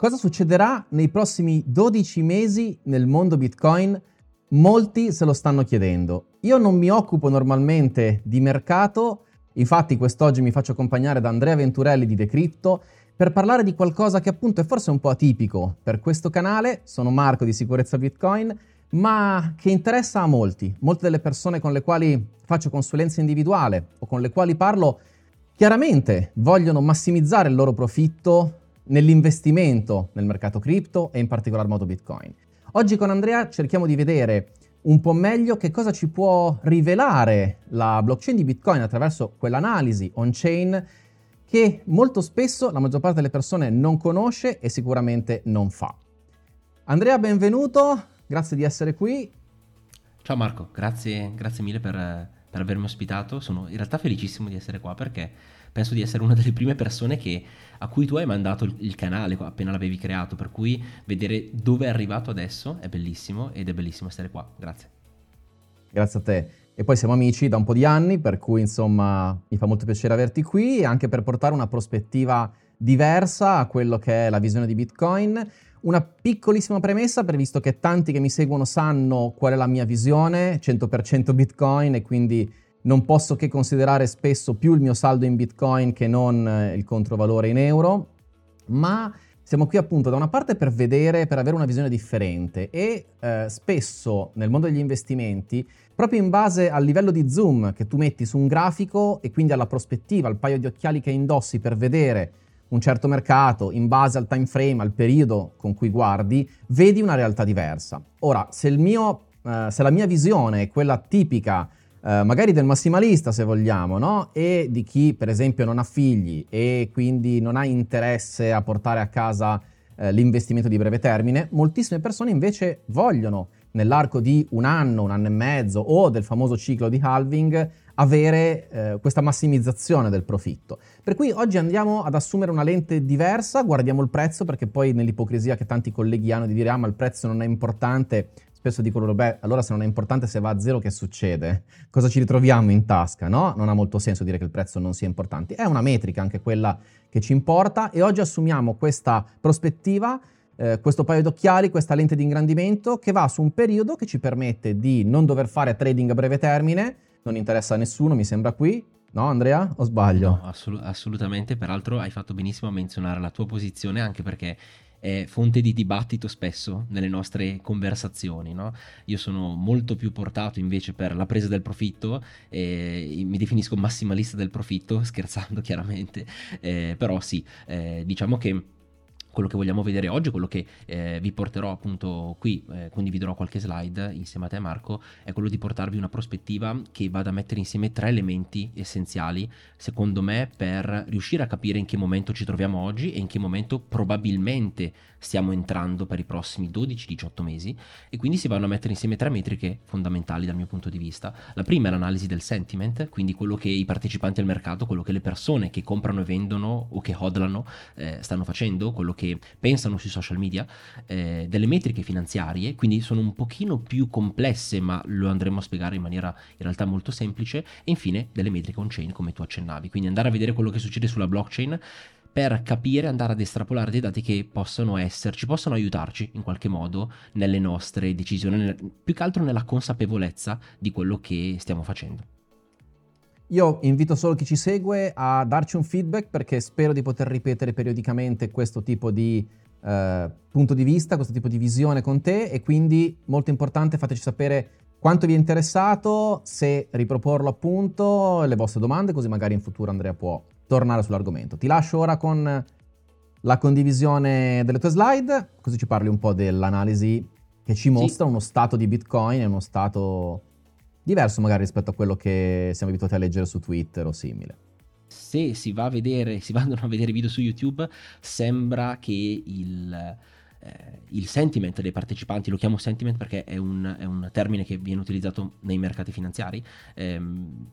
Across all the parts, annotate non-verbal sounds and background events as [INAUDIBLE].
Cosa succederà nei prossimi 12 mesi nel mondo Bitcoin? Molti se lo stanno chiedendo. Io non mi occupo normalmente di mercato, infatti quest'oggi mi faccio accompagnare da Andrea Venturelli di Decrypto per parlare di qualcosa che appunto è forse un po' atipico per questo canale. Sono Marco di Sicurezza Bitcoin, ma che interessa a molti. Molte delle persone con le quali faccio consulenza individuale o con le quali parlo chiaramente vogliono massimizzare il loro profitto nell'investimento nel mercato cripto e in particolar modo Bitcoin. Oggi con Andrea cerchiamo di vedere un po' meglio che cosa ci può rivelare la blockchain di Bitcoin attraverso quell'analisi on-chain che molto spesso la maggior parte delle persone non conosce e sicuramente non fa. Andrea, benvenuto, grazie di essere qui. Ciao Marco, grazie, grazie mille per, per avermi ospitato. Sono in realtà felicissimo di essere qua perché penso di essere una delle prime persone che, a cui tu hai mandato il, il, canale appena l'avevi creato, per cui vedere dove è arrivato adesso è bellissimo ed è bellissimo essere qua. Grazie. Grazie a te. E poi siamo amici da un po' di anni, per cui insomma mi fa molto piacere averti qui e anche per portare una prospettiva diversa a quello che è la visione di Bitcoin. Una piccolissima premessa, per visto che tanti che mi seguono sanno qual è la mia visione, 100% Bitcoin e quindi non posso che considerare spesso più il mio saldo in Bitcoin che non eh, il controvalore in euro, ma siamo qui appunto da una parte per vedere, per avere una visione differente e eh, spesso nel mondo degli investimenti, proprio in base al livello di zoom che tu metti su un grafico e quindi alla prospettiva, al paio di occhiali che indossi per vedere un certo mercato, in base al time frame, al periodo con cui guardi, vedi una realtà diversa. Ora, se, mio, eh, se la mia visione è quella tipica Uh, magari del massimalista se vogliamo, no? E di chi per esempio non ha figli e quindi non ha interesse a portare a casa uh, l'investimento di breve termine, moltissime persone invece vogliono nell'arco di un anno, un anno e mezzo o del famoso ciclo di halving avere uh, questa massimizzazione del profitto. Per cui oggi andiamo ad assumere una lente diversa, guardiamo il prezzo perché poi nell'ipocrisia che tanti colleghi hanno di dire ah ma il prezzo non è importante, spesso dicono, beh, allora se non è importante se va a zero che succede? Cosa ci ritroviamo in tasca, no? Non ha molto senso dire che il prezzo non sia importante. È una metrica anche quella che ci importa e oggi assumiamo questa prospettiva, eh, questo paio d'occhiali, questa lente di ingrandimento che va su un periodo che ci permette di non dover fare trading a breve termine, non interessa a nessuno, mi sembra qui, No, Andrea? O sbaglio? No, assolut- assolutamente. Peraltro hai fatto benissimo a menzionare la tua posizione, anche perché è fonte di dibattito spesso nelle nostre conversazioni. No? Io sono molto più portato invece per la presa del profitto, eh, mi definisco massimalista del profitto, [LAUGHS] scherzando chiaramente, eh, però sì, eh, diciamo che quello che vogliamo vedere oggi, quello che eh, vi porterò appunto qui, eh, condividerò qualche slide insieme a te Marco, è quello di portarvi una prospettiva che vada a mettere insieme tre elementi essenziali, secondo me, per riuscire a capire in che momento ci troviamo oggi e in che momento probabilmente stiamo entrando per i prossimi 12-18 mesi e quindi si vanno a mettere insieme tre metriche fondamentali dal mio punto di vista. La prima è l'analisi del sentiment, quindi quello che i partecipanti al mercato, quello che le persone che comprano e vendono o che hodlano eh, stanno facendo, quello che pensano sui social media, eh, delle metriche finanziarie, quindi sono un pochino più complesse ma lo andremo a spiegare in maniera in realtà molto semplice e infine delle metriche on-chain come tu accennavi, quindi andare a vedere quello che succede sulla blockchain per capire, andare ad estrapolare dei dati che possono esserci, possono aiutarci in qualche modo nelle nostre decisioni, più che altro nella consapevolezza di quello che stiamo facendo. Io invito solo chi ci segue a darci un feedback perché spero di poter ripetere periodicamente questo tipo di eh, punto di vista, questo tipo di visione con te e quindi molto importante fateci sapere quanto vi è interessato, se riproporlo appunto, le vostre domande così magari in futuro Andrea può tornare sull'argomento. Ti lascio ora con la condivisione delle tue slide, così ci parli un po' dell'analisi che ci mostra sì. uno stato di Bitcoin e uno stato diverso magari rispetto a quello che siamo abituati a leggere su Twitter o simile. Se si va a vedere, si [LAUGHS] vanno a vedere video su YouTube, sembra che il, eh, il sentiment dei partecipanti, lo chiamo sentiment perché è un, è un, termine che viene utilizzato nei mercati finanziari, ehm,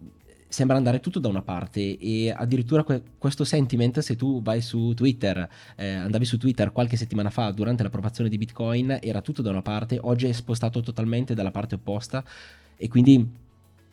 sembra andare tutto da una parte e addirittura que- questo sentiment se tu vai su Twitter, eh, andavi su Twitter qualche settimana fa durante l'approvazione di Bitcoin era tutto da una parte, oggi è spostato totalmente dalla parte opposta e quindi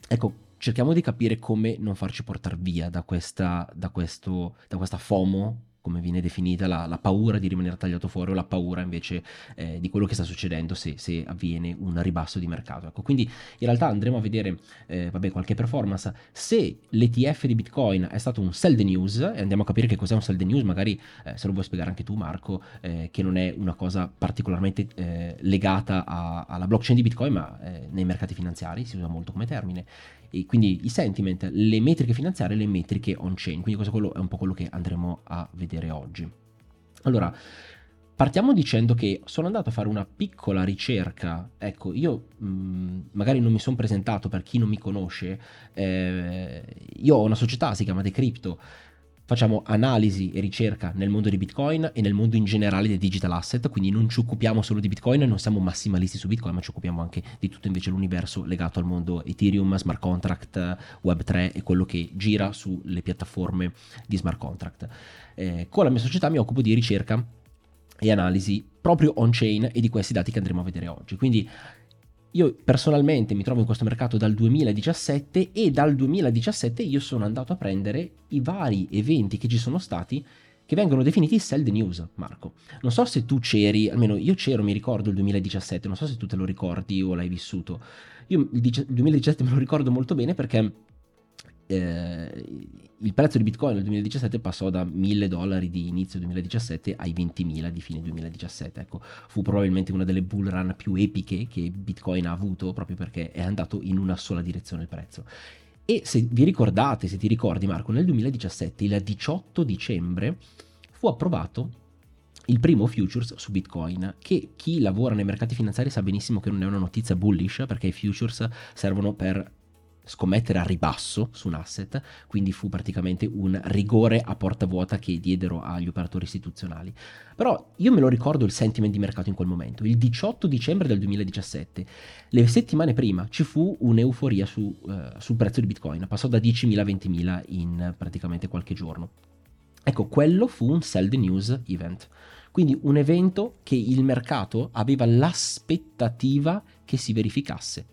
ecco cerchiamo di capire come non farci portare via da questa, da questo, da questa FOMO come viene definita, la, la, paura di rimanere tagliato fuori o la paura invece eh, di quello che sta succedendo se, se, avviene un ribasso di mercato. Ecco, quindi in realtà andremo a vedere eh, vabbè, qualche performance. Se l'ETF di Bitcoin è stato un sell the news, e andiamo a capire che cos'è un sell the news, magari eh, se lo vuoi spiegare anche tu Marco, eh, che non è una cosa particolarmente eh, legata a, alla blockchain di Bitcoin, ma eh, nei mercati finanziari si usa molto come termine e quindi i sentiment, le metriche finanziarie e le metriche on-chain. Quindi questo è un po' quello che andremo a vedere oggi. Allora, partiamo dicendo che sono andato a fare una piccola ricerca. Ecco, io mh, mm, magari non mi sono presentato per chi non mi conosce. Eh, io ho una società, si chiama Decrypto facciamo analisi e ricerca nel mondo di Bitcoin e nel mondo in generale dei digital asset, quindi non ci occupiamo solo di Bitcoin, non siamo massimalisti su Bitcoin, ma ci occupiamo anche di tutto invece l'universo legato al mondo Ethereum, smart contract, Web3 e quello che gira sulle piattaforme di smart contract. Eh, con la mia società mi occupo di ricerca e analisi proprio on-chain e di questi dati che andremo a vedere oggi. Quindi io personalmente mi trovo in questo mercato dal 2017 e dal 2017 io sono andato a prendere i vari eventi che ci sono stati che vengono definiti sell the news, Marco. Non so se tu c'eri, almeno io c'ero, mi ricordo il 2017, non so se tu te lo ricordi o l'hai vissuto. Io il 2017 me lo ricordo molto bene perché eh, il prezzo di Bitcoin nel 2017 passò da 1000 dollari di inizio 2017 ai 20.000 di fine 2017. Ecco, fu probabilmente una delle bull run più epiche che Bitcoin ha avuto proprio perché è andato in una sola direzione il prezzo. E se vi ricordate, se ti ricordi Marco, nel 2017, il 18 dicembre, fu approvato il primo futures su Bitcoin, che chi lavora nei mercati finanziari sa benissimo che non è una notizia bullish, perché i futures servono per scommettere a ribasso su un asset, quindi fu praticamente un rigore a porta vuota che diedero agli operatori istituzionali. Però io me lo ricordo il sentiment di mercato in quel momento, il 18 dicembre del 2017, le settimane prima ci fu un'euforia su, uh, sul prezzo di Bitcoin, passò da 10.000 a 20.000 in praticamente qualche giorno. Ecco, quello fu un sell the news event. Quindi un evento che il mercato aveva l'aspettativa che si verificasse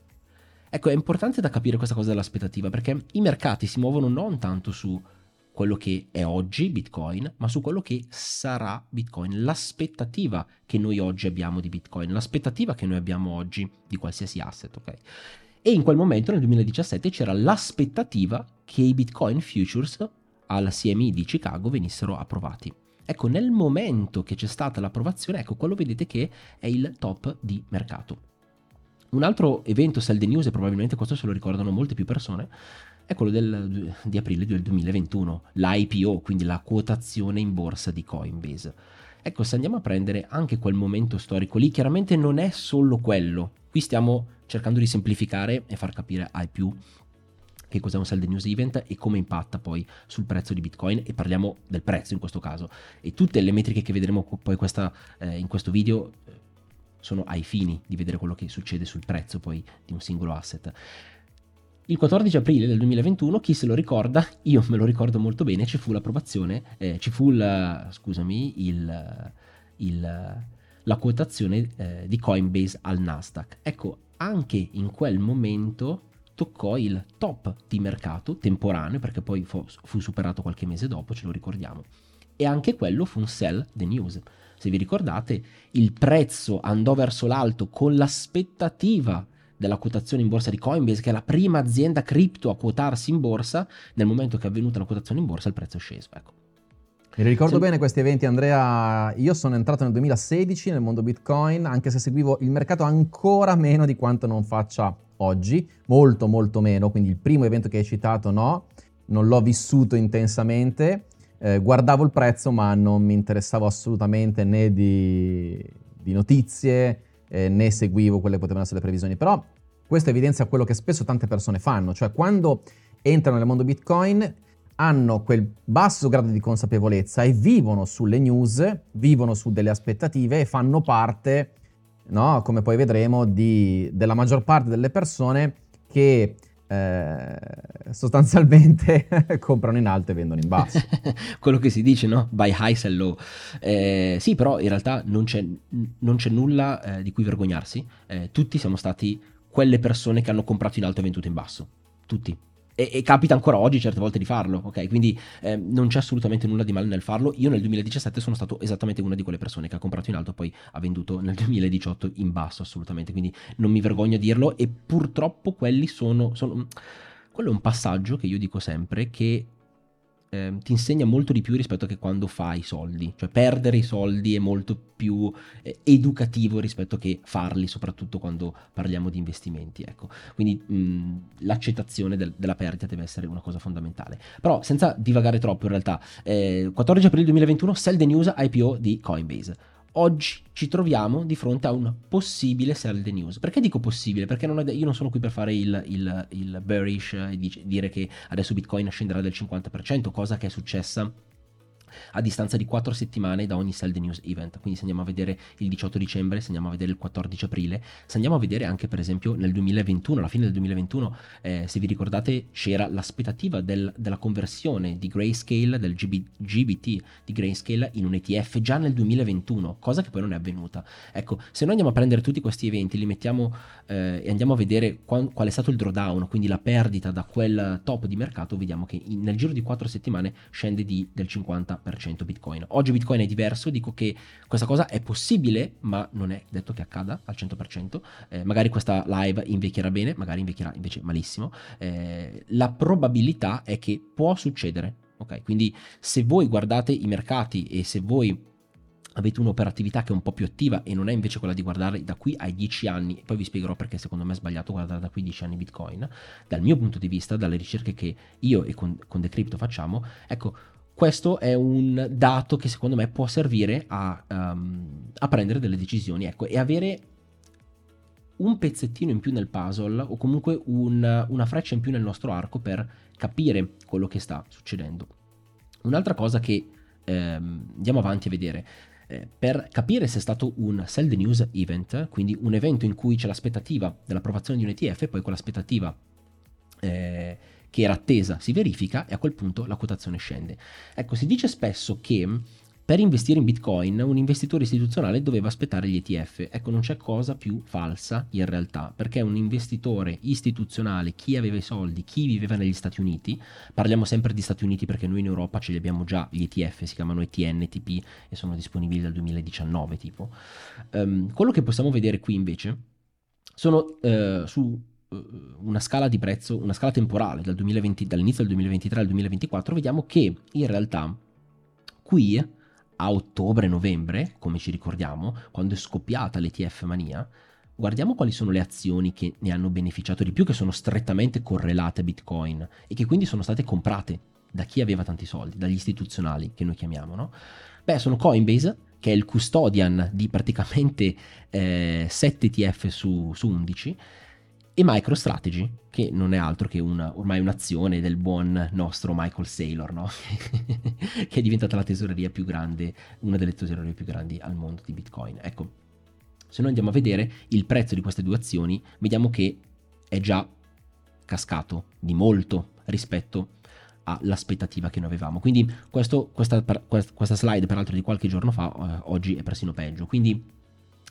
Ecco, è importante da capire questa cosa dell'aspettativa perché i mercati si muovono non tanto su quello che è oggi Bitcoin, ma su quello che sarà Bitcoin, l'aspettativa che noi oggi abbiamo di Bitcoin, l'aspettativa che noi abbiamo oggi di qualsiasi asset, ok? E in quel momento, nel 2017, c'era l'aspettativa che i Bitcoin Futures al CME di Chicago venissero approvati. Ecco, nel momento che c'è stata l'approvazione, ecco, quello vedete che è il top di mercato. Un altro evento Sell News, e probabilmente questo se lo ricordano molte più persone, è quello del, di aprile del 2021, l'IPO, quindi la quotazione in borsa di Coinbase. Ecco, se andiamo a prendere anche quel momento storico lì, chiaramente non è solo quello. Qui stiamo cercando di semplificare e far capire ai più che cos'è un sell news event e come impatta poi sul prezzo di Bitcoin e parliamo del prezzo in questo caso. E tutte le metriche che vedremo poi questa, eh, in questo video sono ai fini di vedere quello che succede sul prezzo poi di un singolo asset. Il 14 aprile del 2021, chi se lo ricorda, io me lo ricordo molto bene, ci fu l'approvazione, eh, ci fu il, scusami, il, il, la quotazione eh, di Coinbase al Nasdaq. Ecco, anche in quel momento toccò il top di mercato temporaneo, perché poi fu, fu superato qualche mese dopo, ce lo ricordiamo. E anche quello fu un sell the news se vi ricordate, il prezzo andò verso l'alto con l'aspettativa della quotazione in borsa di Coinbase, che è la prima azienda cripto a quotarsi in borsa, nel momento che è avvenuta la quotazione in borsa il prezzo è sceso. Ecco. Mi ricordo se... bene questi eventi, Andrea. Io sono entrato nel 2016 nel mondo Bitcoin, anche se seguivo il mercato ancora meno di quanto non faccia oggi, molto molto meno, quindi il primo evento che hai citato no, non l'ho vissuto intensamente eh, guardavo il prezzo ma non mi interessavo assolutamente né di, di notizie eh, né seguivo quelle che potevano essere le previsioni. Però questo evidenzia quello che spesso tante persone fanno, cioè quando entrano nel mondo Bitcoin hanno quel basso grado di consapevolezza e vivono sulle news, vivono su delle aspettative e fanno parte, no, come poi vedremo, di, della maggior parte delle persone che eh, sostanzialmente [LAUGHS] comprano in alto e vendono in basso. [LAUGHS] Quello che si dice, no? Buy high, sell low. Eh, sì, però in realtà non c'è, non c'è nulla eh, di cui vergognarsi. Eh, tutti siamo stati quelle persone che hanno comprato in alto e venduto in basso. Tutti. E, e, capita ancora oggi certe volte di farlo, ok? Quindi eh, non c'è assolutamente nulla di male nel farlo. Io nel 2017 sono stato esattamente una di quelle persone che ha comprato in alto, poi ha venduto nel 2018 in basso, assolutamente. Quindi non mi vergogno a dirlo e purtroppo quelli sono, sono... Quello è un passaggio che io dico sempre che eh, ti insegna molto di più rispetto a che quando fai soldi. Cioè perdere i soldi è molto più eh, educativo rispetto che farli, soprattutto quando parliamo di investimenti. Ecco. Quindi mh, l'accettazione del, della perdita deve essere una cosa fondamentale. Però senza divagare troppo in realtà, eh, 14 aprile 2021, sell the news IPO di Coinbase oggi ci troviamo di fronte a un possibile sell the news. Perché dico possibile? Perché non è, io non sono qui per fare il, il, il bearish e dire che adesso Bitcoin scenderà del 50%, cosa che è successa a distanza di 4 settimane da ogni Sell the News event. Quindi se andiamo a vedere il 18 dicembre, se andiamo a vedere il 14 aprile, se andiamo a vedere anche per esempio nel 2021, alla fine del 2021, eh, se vi ricordate c'era l'aspettativa del, della conversione di Grayscale, del GB, GBT di Grayscale in un ETF già nel 2021, cosa che poi non è avvenuta. Ecco, se noi andiamo a prendere tutti questi eventi, li mettiamo eh, e andiamo a vedere qual, qual, è stato il drawdown, quindi la perdita da quel top di mercato, vediamo che in, nel giro di 4 settimane scende di, del 50%. 100% Bitcoin. Oggi Bitcoin è diverso, dico che questa cosa è possibile, ma non è detto che accada al 100%. Eh, magari questa live invecchierà bene, magari invecchierà invece malissimo. Eh, la probabilità è che può succedere. Ok, quindi se voi guardate i mercati e se voi avete un'operatività che è un po' più attiva e non è invece quella di guardare da qui ai 10 anni, poi vi spiegherò perché secondo me è sbagliato guardare da qui 10 anni Bitcoin, dal mio punto di vista, dalle ricerche che io e con, con Decrypto facciamo, ecco, questo è un dato che secondo me può servire a, um, a prendere delle decisioni ecco, e avere un pezzettino in più nel puzzle o comunque un, una freccia in più nel nostro arco per capire quello che sta succedendo. Un'altra cosa che ehm, andiamo avanti a vedere, eh, per capire se è stato un sell the news event, quindi un evento in cui c'è l'aspettativa dell'approvazione di un ETF e poi quell'aspettativa eh, che era attesa si verifica e a quel punto la quotazione scende. Ecco, si dice spesso che per investire in Bitcoin un investitore istituzionale doveva aspettare gli ETF. Ecco, non c'è cosa più falsa in realtà, perché un investitore istituzionale, chi aveva i soldi, chi viveva negli Stati Uniti, parliamo sempre di Stati Uniti perché noi in Europa ce li abbiamo già, gli ETF si chiamano ETN, TP e sono disponibili dal 2019 tipo. Um, quello che possiamo vedere qui invece sono uh, su eh, una scala di prezzo, una scala temporale dal 2020, dall'inizio del 2023 al 2024, vediamo che in realtà qui a ottobre-novembre, come ci ricordiamo, quando è scoppiata l'ETF mania, guardiamo quali sono le azioni che ne hanno beneficiato di più, che sono strettamente correlate a Bitcoin e che quindi sono state comprate da chi aveva tanti soldi, dagli istituzionali che noi chiamiamo, no? Beh, sono Coinbase, che è il custodian di praticamente eh, 7 ETF su, su 11, e MicroStrategy, che non è altro che una, ormai un'azione del buon nostro Michael Saylor, no? [LAUGHS] che è diventata la tesoreria più grande, una delle tesorerie più grandi al mondo di Bitcoin. Ecco, se noi andiamo a vedere il prezzo di queste due azioni, vediamo che è già cascato di molto rispetto all'aspettativa che noi avevamo. Quindi questo, questa, questa, slide, peraltro di qualche giorno fa, eh, oggi è persino peggio. Quindi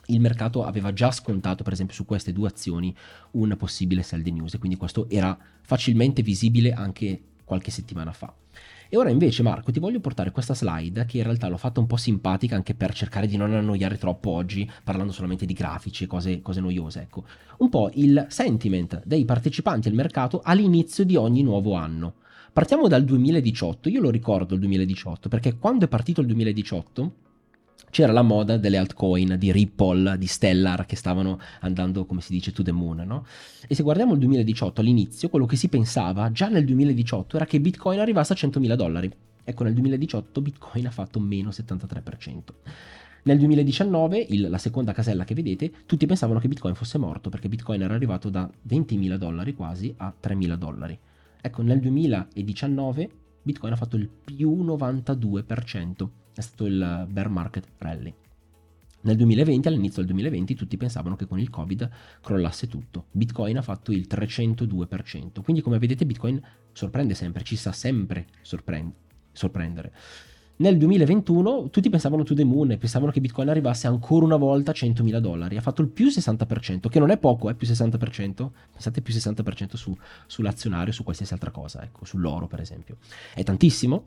il mercato aveva già scontato, per esempio, su queste due azioni un possibile sell the news, e quindi questo era facilmente visibile anche qualche settimana fa. E ora invece, Marco, ti voglio portare questa slide che in realtà l'ho fatta un po' simpatica anche per cercare di non annoiare troppo oggi, parlando solamente di grafici e cose, cose noiose. Ecco, un po' il sentiment dei partecipanti al mercato all'inizio di ogni nuovo anno. Partiamo dal 2018, io lo ricordo il 2018 perché quando è partito il 2018 c'era la moda delle altcoin di Ripple, di Stellar che stavano andando, come si dice, to the moon, no? E se guardiamo il 2018 all'inizio, quello che si pensava già nel 2018 era che Bitcoin arrivasse a 100.000 dollari. Ecco, nel 2018 Bitcoin ha fatto meno 73%. Nel 2019, il, la seconda casella che vedete, tutti pensavano che Bitcoin fosse morto perché Bitcoin era arrivato da 20.000 dollari quasi a 3.000 dollari. Ecco, nel 2019 Bitcoin ha fatto il più 92% è stato il bear market rally. Nel 2020, all'inizio del 2020, tutti pensavano che con il Covid crollasse tutto. Bitcoin ha fatto il 302%. Quindi, come vedete, Bitcoin sorprende sempre, ci sa sempre sorprend- sorprendere. Nel 2021 tutti pensavano to the moon e pensavano che Bitcoin arrivasse ancora una volta a 100.000 dollari. Ha fatto il più 60%, che non è poco, è più 60%. Pensate più 60% su, sull'azionario, su qualsiasi altra cosa, ecco, sull'oro per esempio. È tantissimo,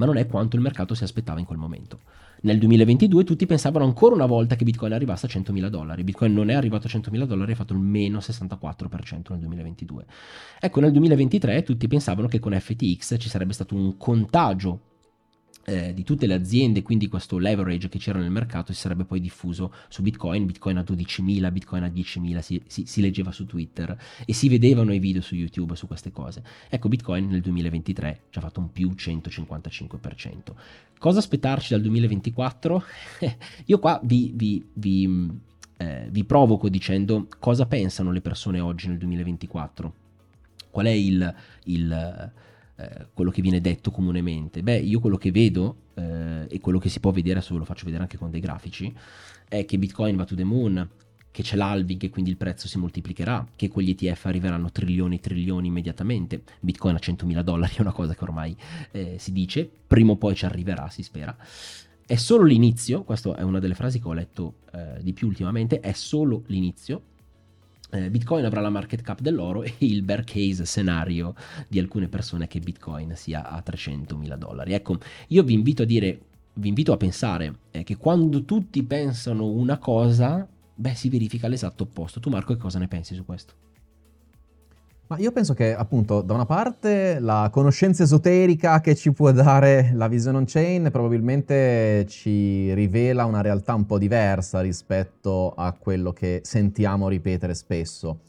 ma non è quanto il mercato si aspettava in quel momento. Nel 2022 tutti pensavano ancora una volta che Bitcoin arrivasse a 100.000 dollari. Bitcoin non è arrivato a 100.000 dollari, ha fatto il meno 64% nel 2022. Ecco, nel 2023 tutti pensavano che con FTX ci sarebbe stato un contagio eh, di tutte le aziende, quindi questo leverage che c'era nel mercato si sarebbe poi diffuso su Bitcoin, Bitcoin a 12.000, Bitcoin a 10.000, si, si, si, leggeva su Twitter e si vedevano i video su YouTube su queste cose. Ecco, Bitcoin nel 2023 ci ha fatto un più 155%. Cosa aspettarci dal 2024? [LAUGHS] Io qua vi, vi, vi, eh, vi provoco dicendo cosa pensano le persone oggi nel 2024. Qual è il, il eh, quello che viene detto comunemente? Beh, io quello che vedo eh, e quello che si può vedere, adesso ve lo faccio vedere anche con dei grafici, è che Bitcoin va to the moon, che c'è l'halving e quindi il prezzo si moltiplicherà, che con gli ETF arriveranno trilioni e trilioni immediatamente. Bitcoin a 100.000 dollari [LAUGHS] è una cosa che ormai eh, si dice, prima o poi ci arriverà, si spera. È solo l'inizio, questa è una delle frasi che ho letto eh, di più ultimamente, è solo l'inizio Bitcoin avrà la market cap dell'oro e il bear case scenario di alcune persone che Bitcoin sia a 300 mila dollari. Ecco, io vi invito a dire, vi invito a pensare eh, che quando tutti pensano una cosa, beh, si verifica l'esatto opposto. Tu Marco, che cosa ne pensi su questo? Ma io penso che appunto da una parte la conoscenza esoterica che ci può dare la Vision on Chain probabilmente ci rivela una realtà un po' diversa rispetto a quello che sentiamo ripetere spesso.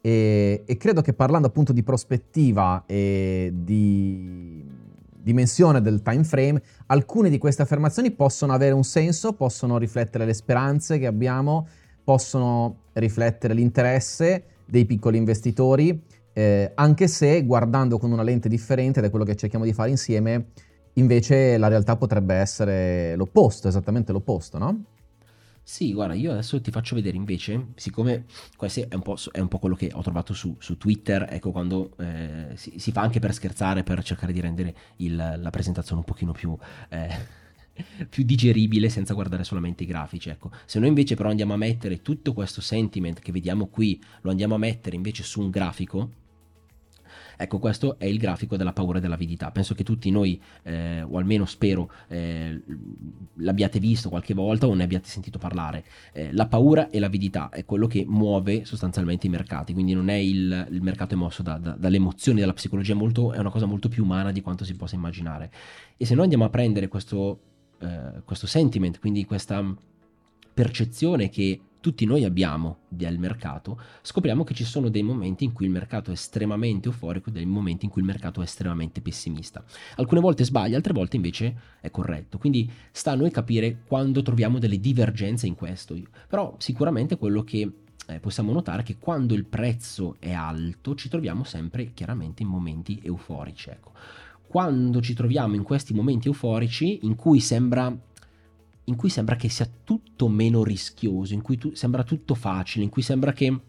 E, e credo che parlando appunto di prospettiva e di dimensione del time frame, alcune di queste affermazioni possono avere un senso, possono riflettere le speranze che abbiamo, possono riflettere l'interesse dei piccoli investitori eh, anche se guardando con una lente differente da quello che cerchiamo di fare insieme, invece la realtà potrebbe essere l'opposto, esattamente l'opposto, no? Sì, guarda, io adesso ti faccio vedere invece, siccome questo è un po', è un po quello che ho trovato su, su Twitter, ecco quando eh, si, si, fa anche per scherzare, per cercare di rendere il, la presentazione un pochino più... Eh, [LAUGHS] più digeribile senza guardare solamente i grafici. Ecco. Se noi invece però andiamo a mettere tutto questo sentiment che vediamo qui, lo andiamo a mettere invece su un grafico, Ecco, questo è il grafico della paura e dell'avidità. Penso che tutti noi, eh, o almeno spero, eh, l'abbiate visto qualche volta o ne abbiate sentito parlare. Eh, la paura e l'avidità è quello che muove sostanzialmente i mercati, quindi non è il, il mercato è mosso da, da, dalle emozioni, dalla psicologia, molto, è una cosa molto più umana di quanto si possa immaginare. E se noi andiamo a prendere questo, eh, questo sentiment, quindi questa percezione che tutti noi abbiamo del mercato, scopriamo che ci sono dei momenti in cui il mercato è estremamente euforico e dei momenti in cui il mercato è estremamente pessimista. Alcune volte sbaglia, altre volte invece è corretto. Quindi sta a noi capire quando troviamo delle divergenze in questo. Però sicuramente quello che eh, possiamo notare è che quando il prezzo è alto ci troviamo sempre chiaramente in momenti euforici. Ecco. Quando ci troviamo in questi momenti euforici in cui sembra in cui sembra che sia tutto meno rischioso, in cui tu, sembra tutto facile, in cui sembra che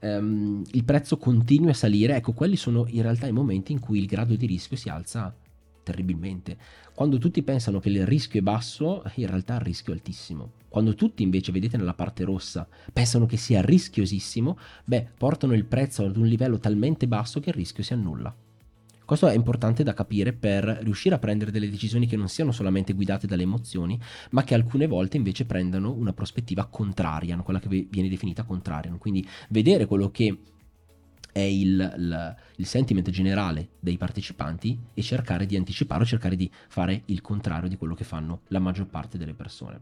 um, il prezzo continui a salire, ecco, quelli sono in realtà i momenti in cui il grado di rischio si alza terribilmente. Quando tutti pensano che il rischio è basso, in realtà il rischio è altissimo. Quando tutti invece, vedete nella parte rossa, pensano che sia rischiosissimo, beh, portano il prezzo ad un livello talmente basso che il rischio si annulla. Questo è importante da capire per riuscire a prendere delle decisioni che non siano solamente guidate dalle emozioni, ma che alcune volte invece prendano una prospettiva contraria, quella che viene definita contraria. Quindi vedere quello che è il, il, il, sentiment generale dei partecipanti e cercare di anticiparlo, cercare di fare il contrario di quello che fanno la maggior parte delle persone.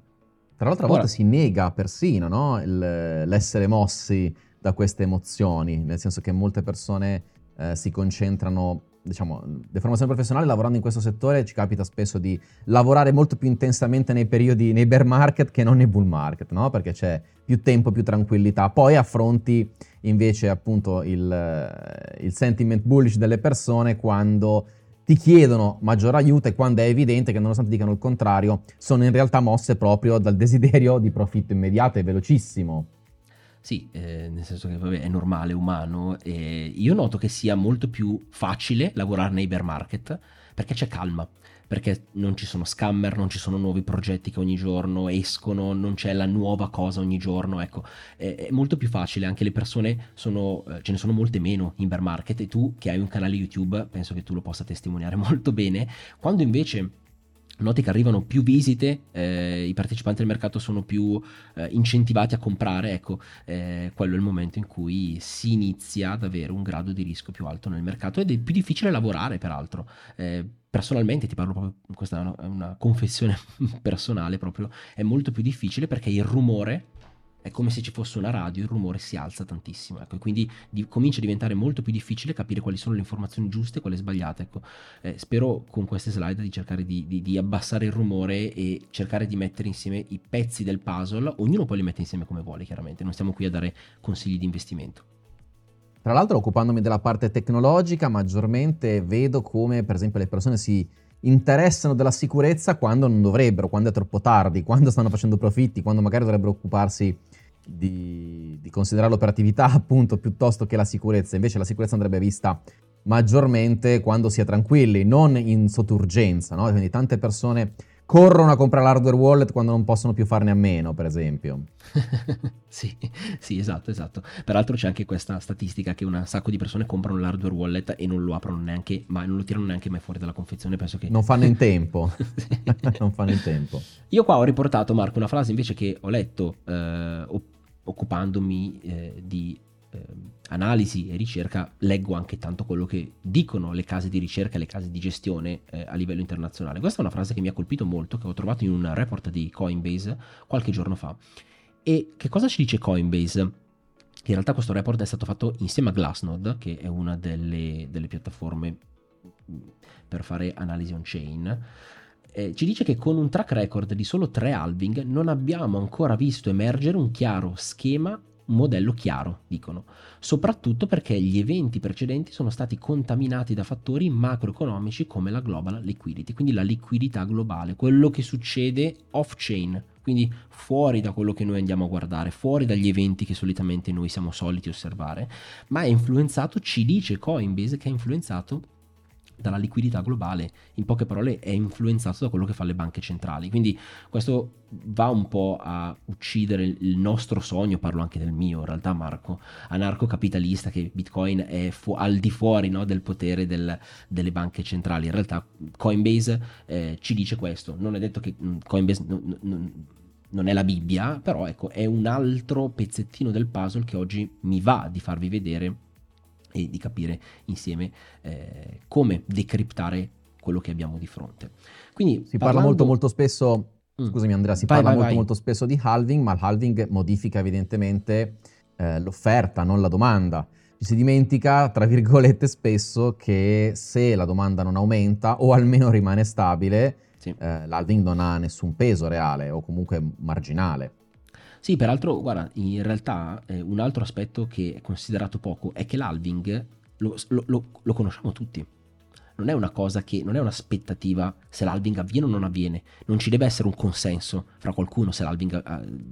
Tra l'altro a volte si nega persino no? il, l'essere mossi da queste emozioni, nel senso che molte persone eh, si concentrano diciamo, deformazione professionale, lavorando in questo settore ci capita spesso di lavorare molto più intensamente nei periodi, nei bear market che non nei bull market, no? Perché c'è più tempo, più tranquillità. Poi affronti invece appunto il, il sentiment bullish delle persone quando ti chiedono maggior aiuto e quando è evidente che nonostante dicano il contrario, sono in realtà mosse proprio dal desiderio di profitto immediato e velocissimo. Sì, eh, nel senso che vabbè, è normale, umano. E io noto che sia molto più facile lavorare nei bear market perché c'è calma, perché non ci sono scammer, non ci sono nuovi progetti che ogni giorno escono, non c'è la nuova cosa ogni giorno, ecco, è, molto più facile, anche le persone sono, eh, ce ne sono molte meno in bear market e tu che hai un canale YouTube, penso che tu lo possa testimoniare [LAUGHS] molto bene, quando invece noti che arrivano più visite, eh, i partecipanti al mercato sono più eh, incentivati a comprare, ecco, eh, quello è il momento in cui si inizia ad avere un grado di rischio più alto nel mercato ed è più difficile lavorare, peraltro. Eh, personalmente, ti parlo proprio, questa è una, confessione [LAUGHS] personale proprio, è molto più difficile perché il rumore è come se ci fosse una radio, il rumore si alza tantissimo, ecco, e quindi di, comincia a diventare molto più difficile capire quali sono le informazioni giuste e quelle sbagliate. Ecco. Eh, spero con queste slide di cercare di, di, di, abbassare il rumore e cercare di mettere insieme i pezzi del puzzle, ognuno poi li mette insieme come vuole, chiaramente, non stiamo qui a dare consigli di investimento. Tra l'altro, occupandomi della parte tecnologica, maggiormente vedo come, per esempio, le persone si interessano della sicurezza quando non dovrebbero, quando è troppo tardi, quando stanno facendo profitti, quando magari dovrebbero occuparsi di, di considerare l'operatività [LAUGHS] appunto piuttosto che la sicurezza. Invece la sicurezza andrebbe vista maggiormente quando si è tranquilli, non in sotturgenza, no? Quindi tante persone corrono a comprare l'hardware wallet quando non possono più farne a meno, per esempio. [LAUGHS] sì, sì, esatto, esatto. Peraltro c'è anche questa statistica che un sacco di persone comprano l'hardware wallet e non lo aprono neanche, ma non lo tirano neanche mai fuori dalla confezione, penso che... Non fanno in tempo. [LAUGHS] non fanno in tempo. Io qua ho riportato, Marco, una frase invece che ho letto eh, occupandomi eh, di eh, analisi e ricerca leggo anche tanto quello che dicono le case di ricerca e le case di gestione eh, a livello internazionale. Questa è una frase che mi ha colpito molto, che ho trovato in un report di Coinbase qualche giorno fa. E che cosa ci dice Coinbase? In realtà questo report è stato fatto insieme a Glassnode, che è una delle, delle piattaforme mm, per fare analisi on-chain. Eh, ci dice che con un track record di solo tre halving non abbiamo ancora visto emergere un chiaro schema un modello chiaro, dicono, soprattutto perché gli eventi precedenti sono stati contaminati da fattori macroeconomici come la global liquidity, quindi la liquidità globale, quello che succede off-chain, quindi fuori da quello che noi andiamo a guardare, fuori dagli eventi che solitamente noi siamo soliti osservare, ma è influenzato, ci dice Coinbase che è influenzato dalla liquidità globale, in poche parole è influenzato da quello che fanno le banche centrali. Quindi questo va un po' a uccidere il nostro sogno, parlo anche del mio in realtà Marco, anarcocapitalista che Bitcoin è fu- al di fuori no, del potere del, delle banche centrali. In realtà Coinbase eh, ci dice questo, non è detto che mm, Coinbase... N- n- non è la Bibbia, però ecco, è un altro pezzettino del puzzle che oggi mi va di farvi vedere e di capire insieme eh, come decriptare quello che abbiamo di fronte. Quindi, si parlando... parla molto molto spesso, mm. scusami Andrea, si vai, parla vai, molto vai. molto spesso di halving, ma il halving modifica evidentemente eh, l'offerta, non la domanda. Ci si dimentica, tra virgolette, spesso che se la domanda non aumenta o almeno rimane stabile, sì. eh, l'halving non ha nessun peso reale o comunque marginale. Sì, peraltro, guarda, in realtà eh, un altro aspetto che è considerato poco è che l'halving lo, lo, lo, lo conosciamo tutti. Non è una cosa che, non è un'aspettativa se l'halving avviene o non avviene. Non ci deve essere un consenso fra qualcuno se l'halving eh,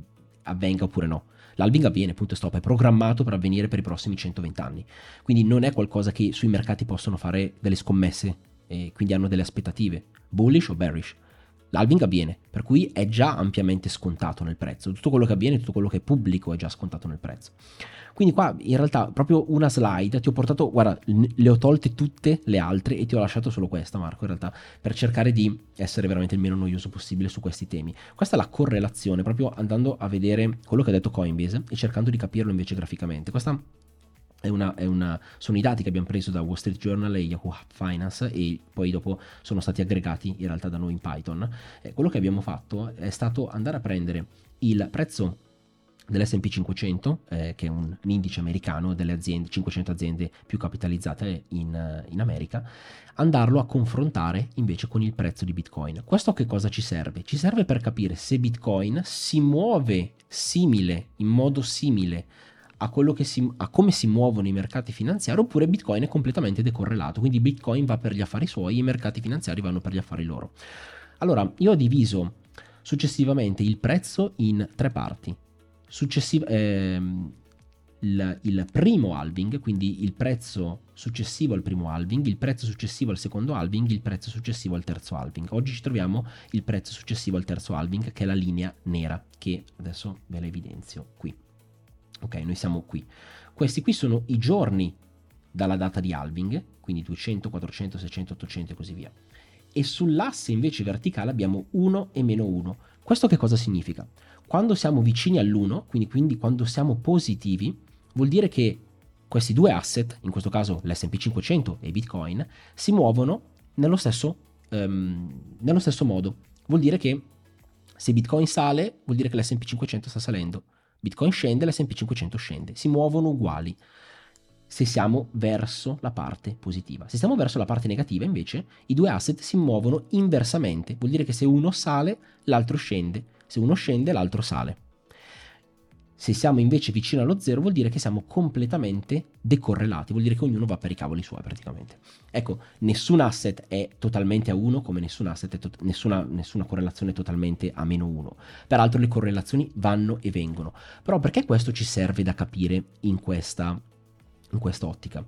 avvenga oppure no. L'halving avviene, punto e stop, è programmato per avvenire per i prossimi 120 anni. Quindi non è qualcosa che sui mercati possono fare delle scommesse e quindi hanno delle aspettative, bullish o bearish l'halving avviene, per cui è già ampiamente scontato nel prezzo. Tutto quello che avviene, tutto quello che è pubblico è già scontato nel prezzo. Quindi qua in realtà proprio una slide ti ho portato, guarda, le ho tolte tutte le altre e ti ho lasciato solo questa Marco in realtà per cercare di essere veramente il meno noioso possibile su questi temi. Questa è la correlazione, proprio andando a vedere quello che ha detto Coinbase e cercando di capirlo invece graficamente. Questa è una, è una, sono i dati che abbiamo preso da Wall Street Journal e Yahoo Finance e poi dopo sono stati aggregati in realtà da noi in Python. Eh, quello che abbiamo fatto è stato andare a prendere il prezzo dell'S&P 500, eh, che è un, un, indice americano delle aziende, 500 aziende più capitalizzate in, in, America, andarlo a confrontare invece con il prezzo di Bitcoin. Questo che cosa ci serve? Ci serve per capire se Bitcoin si muove simile, in modo simile a, si, a, come si muovono i mercati finanziari oppure Bitcoin è completamente decorrelato, quindi Bitcoin va per gli affari suoi e i mercati finanziari vanno per gli affari loro. Allora, io ho diviso successivamente il prezzo in tre parti. Successiv- ehm, il, il, primo halving, quindi il prezzo successivo al primo halving, il prezzo successivo al secondo halving, il prezzo successivo al terzo halving. Oggi ci troviamo il prezzo successivo al terzo halving, che è la linea nera, che adesso ve la evidenzio qui. Ok, noi siamo qui. Questi qui sono i giorni dalla data di halving, quindi 200, 400, 600, 800 e così via. E sull'asse invece verticale abbiamo 1 e meno 1. Questo che cosa significa? Quando siamo vicini all'1, quindi, quindi quando siamo positivi, vuol dire che questi due asset, in questo caso l'SP 500 e Bitcoin, si muovono nello stesso, um, nello stesso modo. Vuol dire che se Bitcoin sale, vuol dire che l'SP 500 sta salendo. Bitcoin scende, l'SP 500 scende. Si muovono uguali se siamo verso la parte positiva. Se siamo verso la parte negativa, invece, i due asset si muovono inversamente. Vuol dire che se uno sale, l'altro scende. Se uno scende, l'altro sale. Se siamo invece vicino allo zero vuol dire che siamo completamente decorrelati, vuol dire che ognuno va per i cavoli suoi praticamente. Ecco, nessun asset è totalmente a 1 come nessun asset è to- nessuna, nessuna correlazione è totalmente a meno 1. Peraltro le correlazioni vanno e vengono. Però perché questo ci serve da capire in questa, in questa ottica?